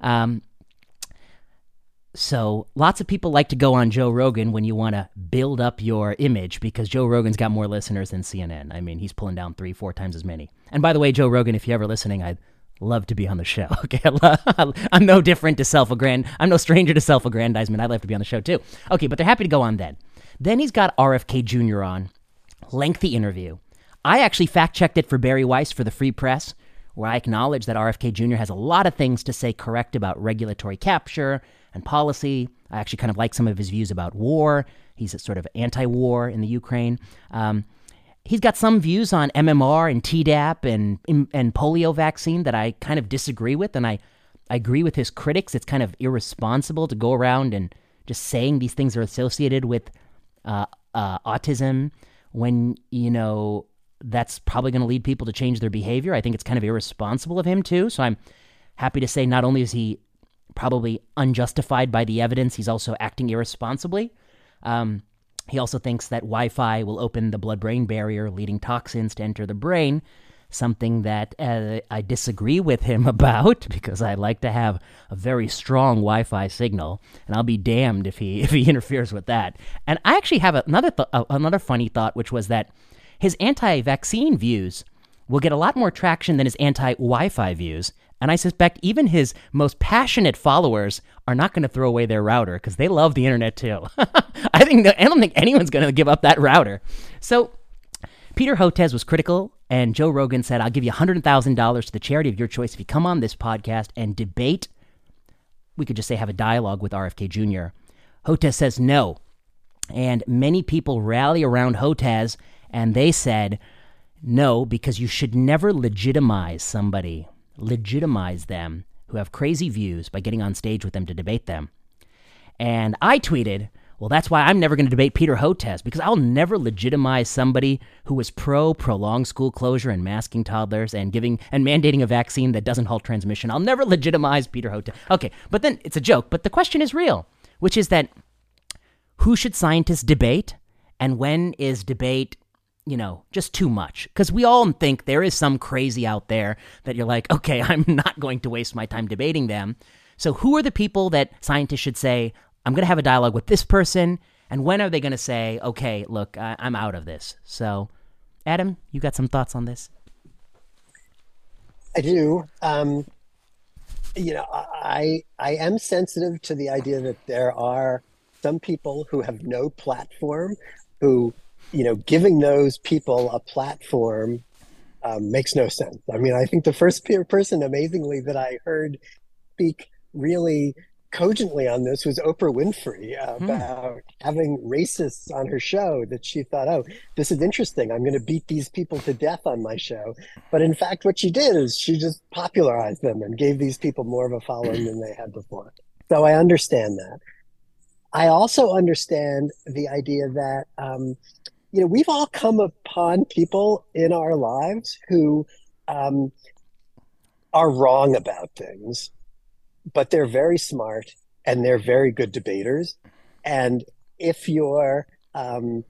Um, so lots of people like to go on Joe Rogan when you want to build up your image because Joe Rogan's got more listeners than CNN. I mean, he's pulling down three, four times as many. And by the way, Joe Rogan, if you're ever listening, I'd love to be on the show. Okay, I'm no different to self-aggrand. I'm no stranger to self-aggrandizement. I'd love to be on the show too. Okay, but they're happy to go on then. Then he's got RFK Jr. on, lengthy interview. I actually fact checked it for Bari Weiss for the Free Press, where I acknowledge that RFK Jr. has a lot of things to say correct about regulatory capture and policy. I actually kind of like some of his views about war. He's sort of anti war in the Ukraine. Um, he's got some views on MMR and Tdap and, and polio vaccine that I kind of disagree with. And I, I agree with his critics. It's kind of irresponsible to go around and just saying these things are associated with uh, uh, autism when, you know, that's probably going to lead people to change their behavior. I think it's kind of irresponsible of him, too. So I'm happy to say not only is he probably unjustified by the evidence, he's also acting irresponsibly. Um, he also thinks that Wi Fi will open the blood brain barrier, leading toxins to enter the brain, something that uh, I disagree with him about because I like to have a very strong Wi-Fi signal, and I'll be damned if he if he interferes with that. And I actually have another th- uh, another funny thought, which was that his anti-vaccine views will get a lot more traction than his anti-Wi-Fi views. And I suspect even his most passionate followers are not going to throw away their router because they love the internet too. I think I don't think anyone's going to give up that router. So Peter Hotez was critical, and Joe Rogan said, I'll give you $100,000 to the charity of your choice if you come on this podcast and debate. We could just say have a dialogue with RFK Jr. Hotez says no. And many people rally around Hotez, and they said, no, because you should never legitimize somebody, legitimize them who have crazy views by getting on stage with them to debate them. And I tweeted, well, that's why I'm never going to debate Peter Hotez because I'll never legitimize somebody who was pro prolonged school closure and masking toddlers and giving and mandating a vaccine that doesn't halt transmission. I'll never legitimize Peter Hotez. Okay, but then it's a joke. But the question is real, which is that who should scientists debate and when is debate you know, just too much. Because we all think there is some crazy out there that you're like, okay, I'm not going to waste my time debating them. So, who are the people that scientists should say, I'm going to have a dialogue with this person. And when are they going to say, okay, look, I- I'm out of this? So, Adam, you got some thoughts on this? I do. Um, you know, I I am sensitive to the idea that there are some people who have no platform, who, you know, giving those people a platform um, makes no sense. I mean, I think the first person, amazingly, that I heard speak really cogently on this was Oprah Winfrey hmm. about hmm. having racists on her show that she thought, oh, this is interesting. I'm going to beat these people to death on my show. But in fact, what she did is she just popularized them and gave these people more of a following than they had before. So I understand that. I also understand the idea that, um, you know, we've all come upon people in our lives who um, are wrong about things but they're very smart and they're very good debaters. And if you're, um,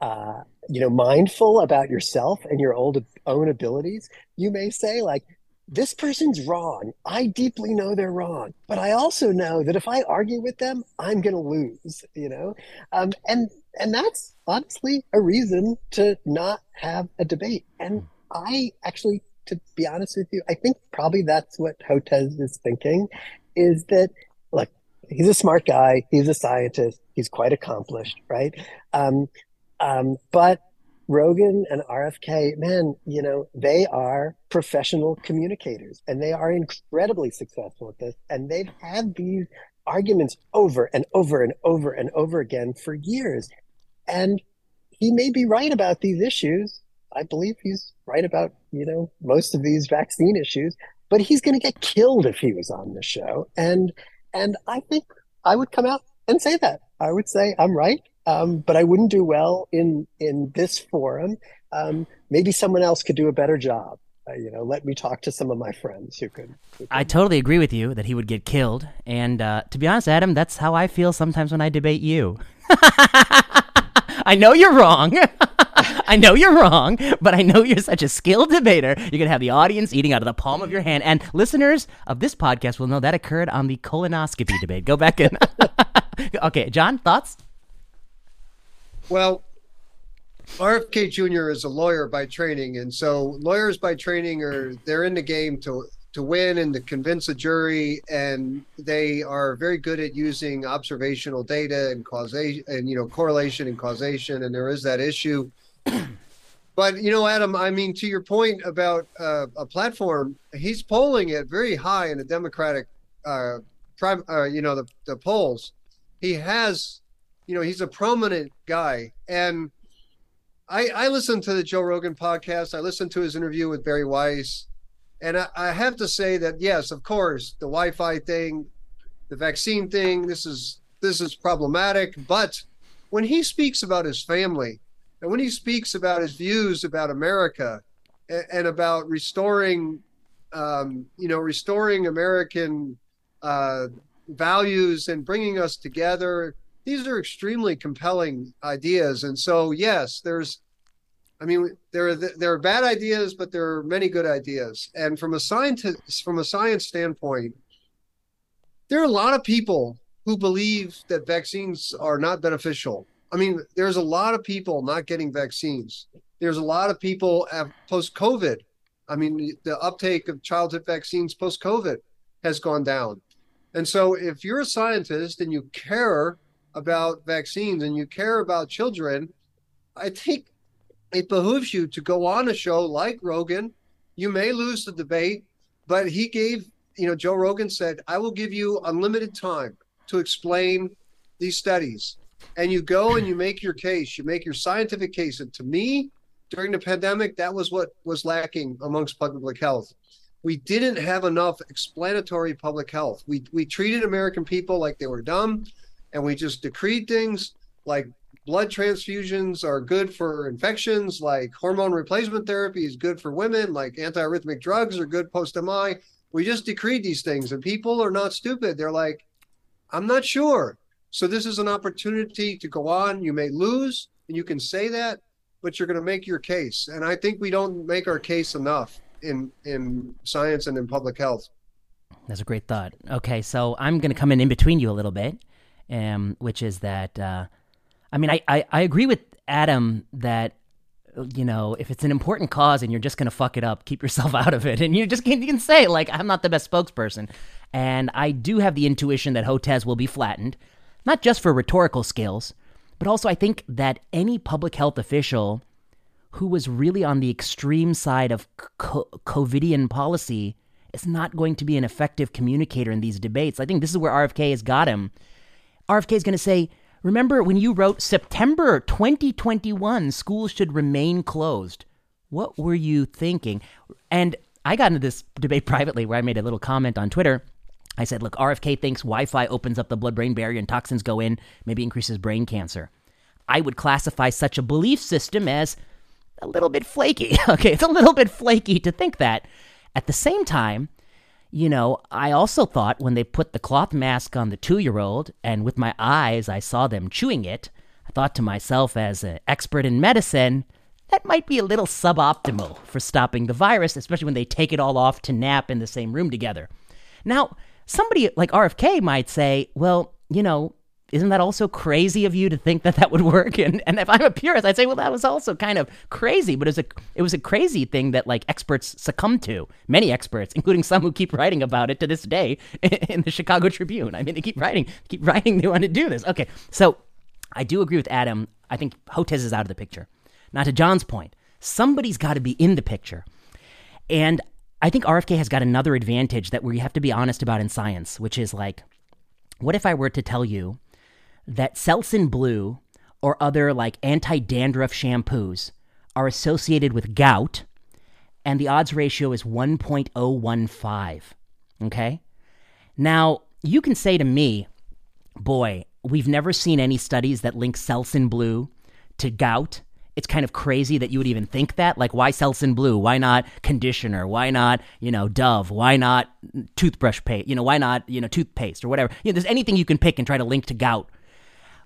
uh, you know, mindful about yourself and your old, own abilities, you may say like, this person's wrong. I deeply know they're wrong, but I also know that if I argue with them, I'm going to lose. You know, um, and and that's honestly a reason to not have a debate. And I actually to be honest with you, I think probably that's what Hotez is thinking is that, look, he's a smart guy, he's a scientist, he's quite accomplished, right? Um, um, but Rogan and RFK, man, you know, they are professional communicators and they are incredibly successful at this. And they've had these arguments over and over and over and over again for years. And he may be right about these issues, I believe he's right about, you know, most of these vaccine issues, but he's going to get killed if he was on the show. And, and I think I would come out and say that. I would say I'm right. Um, but I wouldn't do well in, in this forum. Um, maybe someone else could do a better job. Uh, you know, let me talk to some of my friends who could, who could. I totally agree with you that he would get killed. And uh, to be honest, Adam, that's how I feel sometimes when I debate you. I know you're wrong. I know you're wrong, but I know you're such a skilled debater. You're going to have the audience eating out of the palm of your hand. And listeners of this podcast will know that occurred on the colonoscopy debate. Go back in. okay, John, thoughts? Well, RFK Jr. is a lawyer by training, and so lawyers by training are they're in the game to to win and to convince a jury and they are very good at using observational data and causation and you know correlation and causation and there is that issue But you know, Adam, I mean, to your point about uh, a platform, he's polling it very high in the Democratic, uh, prim, uh, you know, the, the polls. He has, you know, he's a prominent guy, and I I listened to the Joe Rogan podcast. I listened to his interview with Bari Weiss, and I, I have to say that yes, of course, the Wi-Fi thing, the vaccine thing, this is this is problematic. But when he speaks about his family and when he speaks about his views about America and, and about restoring, um, you know, restoring American uh, values and bringing us together, these are extremely compelling ideas. And so, yes, there's, I mean, there are there are bad ideas, but there are many good ideas. And from a scientist, from a science standpoint, there are a lot of people who believe that vaccines are not beneficial I mean, there's a lot of people not getting vaccines. There's a lot of people post COVID. I mean, the uptake of childhood vaccines post COVID has gone down. And so, if you're a scientist and you care about vaccines and you care about children, I think it behooves you to go on a show like Rogan. You may lose the debate, but he gave, you know, Joe Rogan said, I will give you unlimited time to explain these studies and you go and you make your case, you make your scientific case. And to me, during the pandemic, that was what was lacking amongst public health. We didn't have enough explanatory public health. We we treated American people like they were dumb, and we just decreed things like blood transfusions are good for infections, like hormone replacement therapy is good for women, like antiarrhythmic drugs are good post MI. We just decreed these things, and people are not stupid. They're like, I'm not sure. So this is an opportunity to go on. You may lose, and you can say that, but you're going to make your case. And I think we don't make our case enough in in science and in public health. That's a great thought. Okay, so I'm going to come in in between you a little bit, um, which is that uh, I mean I, I I agree with Adam that you know, if it's an important cause and you're just going to fuck it up, keep yourself out of it. And you just can, you can say, like, I'm not the best spokesperson. And I do have the intuition that Hotez will be flattened not just for rhetorical skills, but also I think that any public health official who was really on the extreme side of co- COVIDian policy is not going to be an effective communicator in these debates. I think this is where RFK has got him. RFK is going to say, Remember when you wrote September 2021, schools should remain closed? What were you thinking? And I got into this debate privately where I made a little comment on Twitter I said, look, RFK thinks Wi Fi opens up the blood brain barrier and toxins go in, maybe increases brain cancer. I would classify such a belief system as a little bit flaky. okay, it's a little bit flaky to think that. At the same time, you know, I also thought when they put the cloth mask on the two year old and with my eyes I saw them chewing it, I thought to myself as an expert in medicine, that might be a little suboptimal for stopping the virus, especially when they take it all off to nap in the same room together. Now, somebody like RFK might say, well, you know, isn't that also crazy of you to think that that would work? And and if I'm a purist, I'd say, well, that was also kind of crazy, but it was a it was a crazy thing that like experts succumb to. Many experts, including some who keep writing about it to this day in the Chicago Tribune. I mean, they keep writing, keep writing. They want to do this. Okay, so I do agree with Adam. I think Hotez is out of the picture. Now to John's point, somebody's got to be in the picture, and I think RFK has got another advantage that we have to be honest about in science, which is like, what if I were to tell you that Selsun Blue or other like anti dandruff shampoos are associated with gout and the odds ratio is 1.015? Okay? Now, you can say to me, boy, we've never seen any studies that link Selsun Blue to gout it's kind of crazy that you would even think that. Like, why Selsun Blue? Why not conditioner? Why not, you know, Dove? Why not toothbrush paste? You know, why not, you know, toothpaste or whatever? You know, there's anything you can pick and try to link to gout.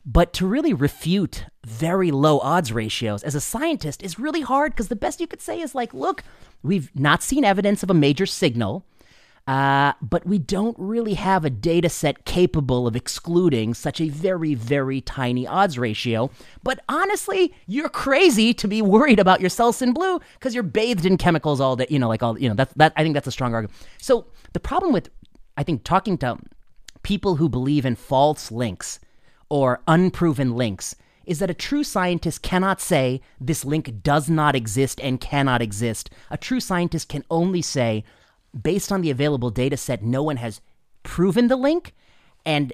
But to really refute very low odds ratios as a scientist is really hard because the best you could say is like, look, we've not seen evidence of a major signal. Uh, but we don't really have a data set capable of excluding such a very, very tiny odds ratio. But honestly, you're crazy to be worried about your Selsun Blue because you're bathed in chemicals all day. You know, like all, you know, that's, that, I think that's a strong argument. So the problem with, I think, talking to people who believe in false links or unproven links is that a true scientist cannot say this link does not exist and cannot exist. A true scientist can only say, based on the available data set, no one has proven the link, and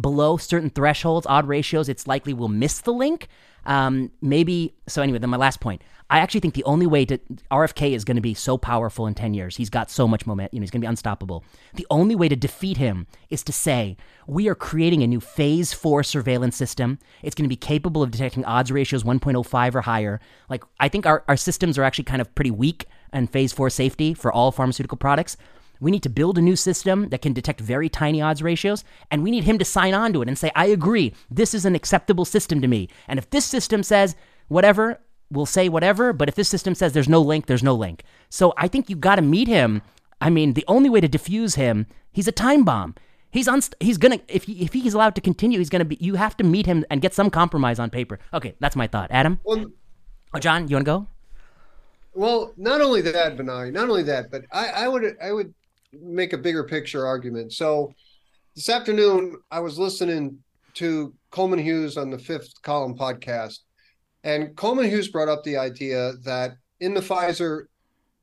below certain thresholds, odd ratios, it's likely we'll miss the link. Um, maybe so. Anyway, then my last point. I actually think the only way to RFK is going to be so powerful in ten years. He's got so much momentum. You know, he's going to be unstoppable. The only way to defeat him is to say we are creating a new Phase Four surveillance system. It's going to be capable of detecting odds ratios 1.05 or higher. Like I think our our systems are actually kind of pretty weak in Phase Four safety for all pharmaceutical products. We need to build a new system that can detect very tiny odds ratios, and we need him to sign on to it and say, I agree, this is an acceptable system to me. And if this system says whatever, we'll say whatever, but if this system says there's no link, there's no link. So I think you've got to meet him. I mean, the only way to defuse him, he's a time bomb. He's unst- he's gonna if he, if he's allowed to continue, he's gonna be. You have to meet him and get some compromise on paper. Okay, that's my thought. Adam, well, oh, John, you want to go? Well, not only that, Vinay, not only that, but I, I would I would make a bigger picture argument. So this afternoon, I was listening to Coleman Hughes on the Fifth Column podcast, and Coleman Hughes brought up the idea that in the Pfizer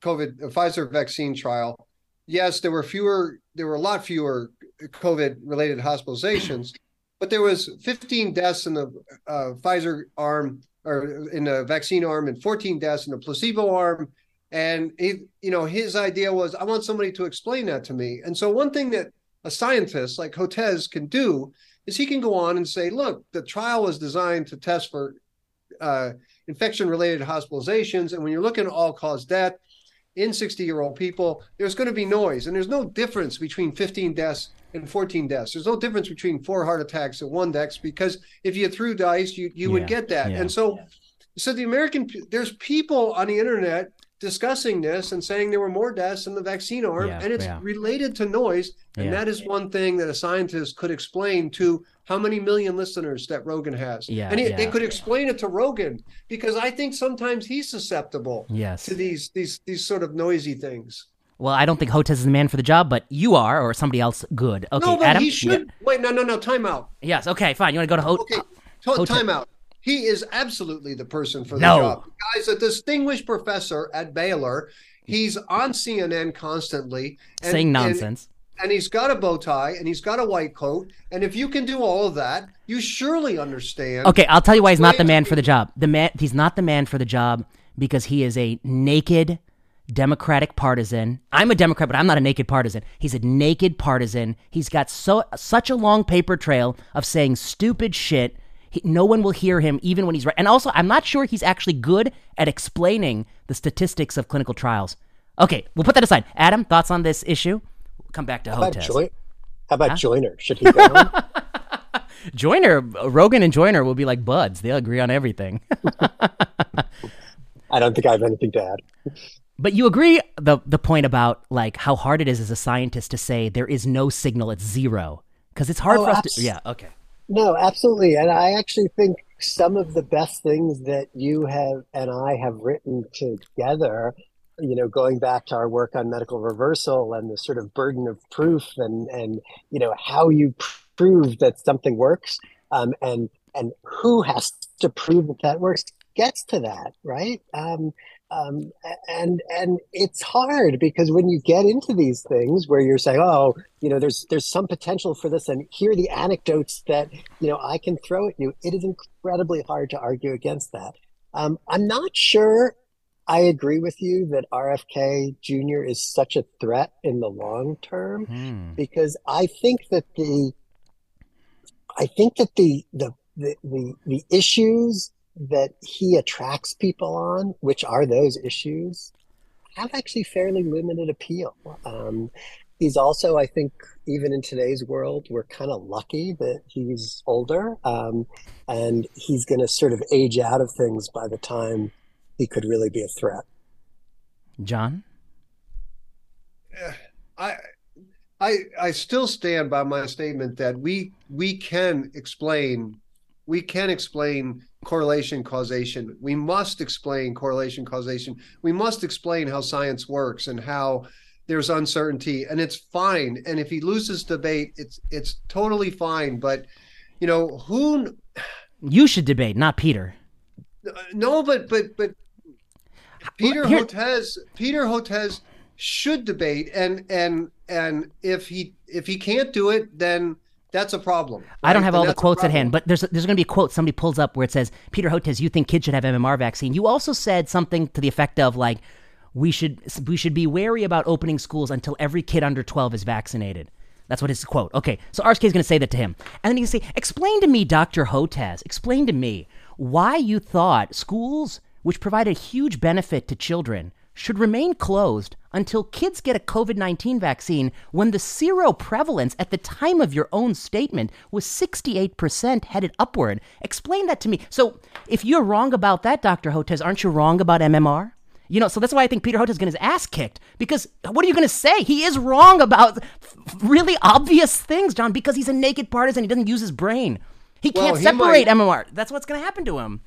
COVID Pfizer vaccine trial, yes, there were fewer, there were a lot fewer COVID related hospitalizations, but there was 15 deaths in the uh, Pfizer arm or in the vaccine arm and 14 deaths in the placebo arm and he, you know, his idea was, I want somebody to explain that to me. And so one thing that a scientist like Hotez can do is he can go on and say, look, the trial was designed to test for uh, infection-related hospitalizations, and when you're looking at all-cause death in 60-year-old people, there's going to be noise, and there's no difference between 15 deaths and 14 deaths. There's no difference between four heart attacks and one death because if you threw dice, you you yeah, would get that. Yeah, and so, yeah. so the American there's people on the internet discussing this and saying there were more deaths in the vaccine arm, yeah, and it's yeah. related to noise. And yeah. that is one thing that a scientist could explain to how many million listeners that Rogan has. Yeah, and he, they could explain it to Rogan because I think sometimes he's susceptible yes. to these these these sort of noisy things. Well, I don't think Hotez is the man for the job, but you are, or somebody else good. Okay, no, but Adam. He should wait. No, no, no. Time out. Yes. Okay. Fine. You want to go to Hotez? Okay. Hotez. Time out. He is absolutely the person for the no. job. The guy's a distinguished professor at Baylor. He's on CNN constantly and, saying nonsense. And, and he's got a bow tie and he's got a white coat. And if you can do all of that, you surely understand. Okay, I'll tell you why he's not the man for the job. The man he's not the man for the job because he is a naked Democratic partisan. I'm a Democrat, but I'm not a naked partisan. He's a naked partisan. He's got so such a long paper trail of saying stupid shit he, no one will hear him even when he's right. And also, I'm not sure he's actually good at explaining the statistics of clinical trials. Okay, we'll put that aside. Adam, thoughts on this issue? We'll come back to Hotez. Joy- How about huh? Joyner? Should he go? Joyner, Rogan and Joyner will be like buds. They'll agree on everything. I don't think I have anything to add. But you agree the the point about like how hard it is as a scientist to say there is no signal, it's zero. Because it's hard oh, for us abs- to Yeah, okay. No, absolutely. And I actually think some of the best things that you have and I have written together, you know, going back to our work on medical reversal and the sort of burden of proof and, and you know, how you prove that something works um, and, and who has to prove that that works gets to that, right? Um, um, and and it's hard because when you get into these things where you're saying, oh, you know, there's there's some potential for this, and here are the anecdotes that you know I can throw at you. It is incredibly hard to argue against that. Um, I'm not sure. I agree with you that RFK Jr. is such a threat in the long term hmm. because I think that the I think that the the the, the, the issues that he attracts people on, which are those issues, have actually fairly limited appeal. Um, he's also, I think, even in today's world, we're kind of lucky that he's older um, and he's going to sort of age out of things by the time he could really be a threat. John? I. I, I still stand by my statement that we we can explain we can explain correlation causation. We must explain correlation causation. We must explain how science works and how there's uncertainty and it's fine. And if he loses debate, it's it's totally fine. But you know, who You should debate, not Peter. No, but but but Peter Here, Hotez Peter Hotez should debate and and and if he if he can't do it then that's a problem. Right? I don't have and all the quotes at hand, but there's there's going to be a quote somebody pulls up where it says, "Peter Hotez, you think kids should have MMR vaccine?" You also said something to the effect of like, "We should we should be wary about opening schools until every kid under 12 is vaccinated." That's what his quote. Okay, so RFK is going to say that to him, and then he can say, "Explain to me, Doctor Hotez. Explain to me why you thought schools, which provide a huge benefit to children." Should remain closed until kids get a COVID 19 vaccine when the sero prevalence at the time of your own statement was 68% headed upward. Explain that to me. So, if you're wrong about that, Dr. Hotez, aren't you wrong about MMR? You know, so that's why I think Peter Hotez is going to get his ass kicked because what are you going to say? He is wrong about really obvious things, John, because he's a naked partisan. He doesn't use his brain. He can't he separate might, MMR. That's what's going to happen to him.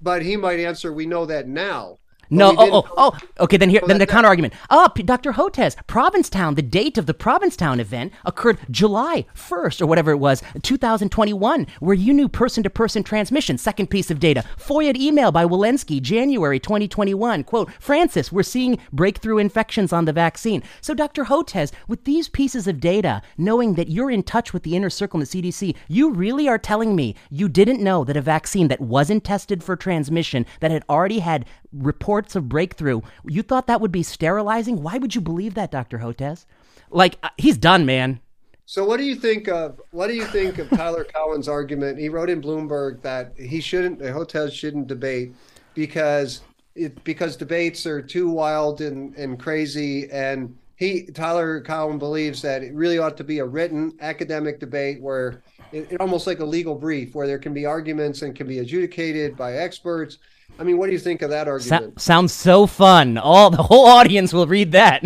But he might answer, we know that now. No, oh, oh, oh, okay. Then here, then the counter argument. Oh, Dr. Hotez, Provincetown. The date of the Provincetown event occurred July first, or whatever it was, 2021, where you knew person-to-person transmission. Second piece of data. FOIA email by Walensky, January 2021. Quote: Francis, we're seeing breakthrough infections on the vaccine. So, Dr. Hotez, with these pieces of data, knowing that you're in touch with the inner circle in the CDC, you really are telling me you didn't know that a vaccine that wasn't tested for transmission, that had already had reports of breakthrough. You thought that would be sterilizing? Why would you believe that, Dr. Hotez? Like, uh, he's done, man. So what do you think of what do you think of Tyler Cowen's argument? He wrote in Bloomberg that he shouldn't the Hotez shouldn't debate because it because debates are too wild and, and crazy and he Tyler Cowen believes that it really ought to be a written academic debate where it, it almost like a legal brief where there can be arguments and can be adjudicated by experts I mean, what do you think of that argument? So- sounds so fun. All the whole audience will read that.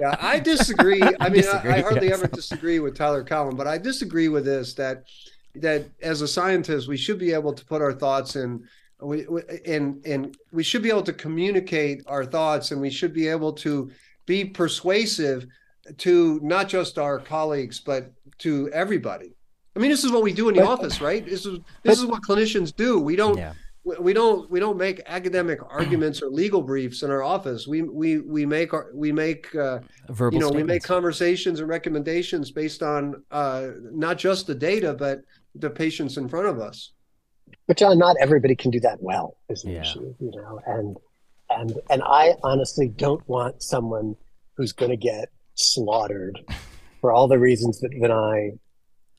yeah, I disagree. I mean, disagree, I, I, hardly yes. ever disagree with Tyler Cowen, but I disagree with this that that as a scientist, we should be able to put our thoughts in. We, and and we should be able to communicate our thoughts, and we should be able to be persuasive to not just our colleagues, but to everybody. I mean, this is what we do in the but, office, right? This is this but, is what clinicians do. We don't yeah. we don't we don't make academic arguments or legal briefs in our office. We we we make our we make uh, Verbal you know statements. we make conversations and recommendations based on uh, not just the data but the patients in front of us. But John, not everybody can do that well, is the yeah. issue, you know. And and and I honestly don't want someone who's going to get slaughtered for all the reasons that Vinay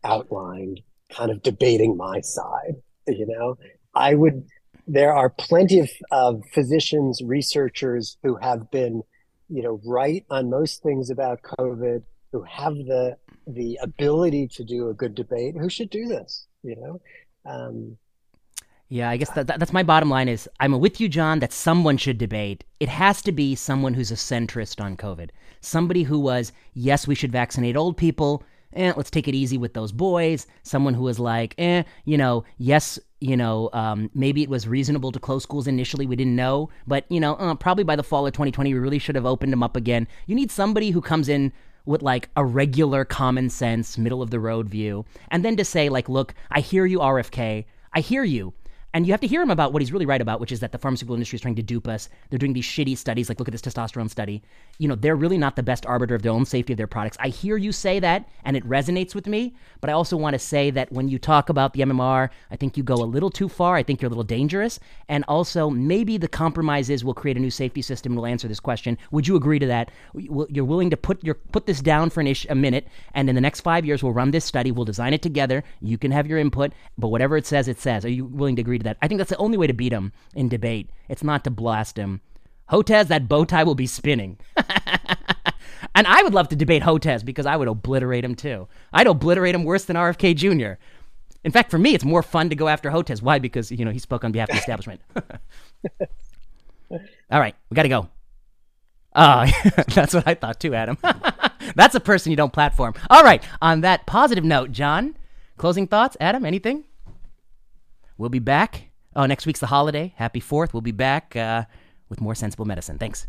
outlined, kind of debating my side. You know, I would. There are plenty of, of physicians, researchers who have been, you know, right on most things about COVID, who have the the ability to do a good debate, who should do this. You know, um, yeah, I guess that, that, that's my bottom line is I'm with you, John, that someone should debate. It has to be someone who's a centrist on COVID. Somebody who was, yes, we should vaccinate old people eh, let's take it easy with those boys. Someone who was like, eh, you know, yes, you know, um, maybe it was reasonable to close schools initially. We didn't know, but you know, uh, probably by the fall of 2020, we really should have opened them up again. You need somebody who comes in with like a regular common sense, middle of the road view, and then to say like, look, I hear you, RFK. I hear you. And you have to hear him about what he's really right about, which is that the pharmaceutical industry is trying to dupe us. They're doing these shitty studies, like look at this testosterone study. You know, they're really not the best arbiter of their own safety of their products. I hear you say that, and it resonates with me. But I also want to say that when you talk about the MMR, I think you go a little too far. I think you're a little dangerous. And also, maybe the compromise is we'll create a new safety system and we'll answer this question. Would you agree to that? You're willing to put your put this down for an ish, a minute, and in the next five years, we'll run this study. We'll design it together. You can have your input, but whatever it says, it says. Are you willing to agree that? I think that's the only way to beat him in debate. It's not to blast him. Hotez, that bow tie will be spinning. and I would love to debate Hotez because I would obliterate him too. I'd obliterate him worse than RFK Jr. In fact, for me, it's more fun to go after Hotez. Why? Because, you know, he spoke on behalf of the establishment. All right, we got to go. Oh, that's what I thought too, Adam. that's a person you don't platform. All right, on that positive note, John, closing thoughts? Adam, anything? We'll be back Oh, next week's the holiday. Happy 4th. We'll be back uh, with more sensible medicine. Thanks.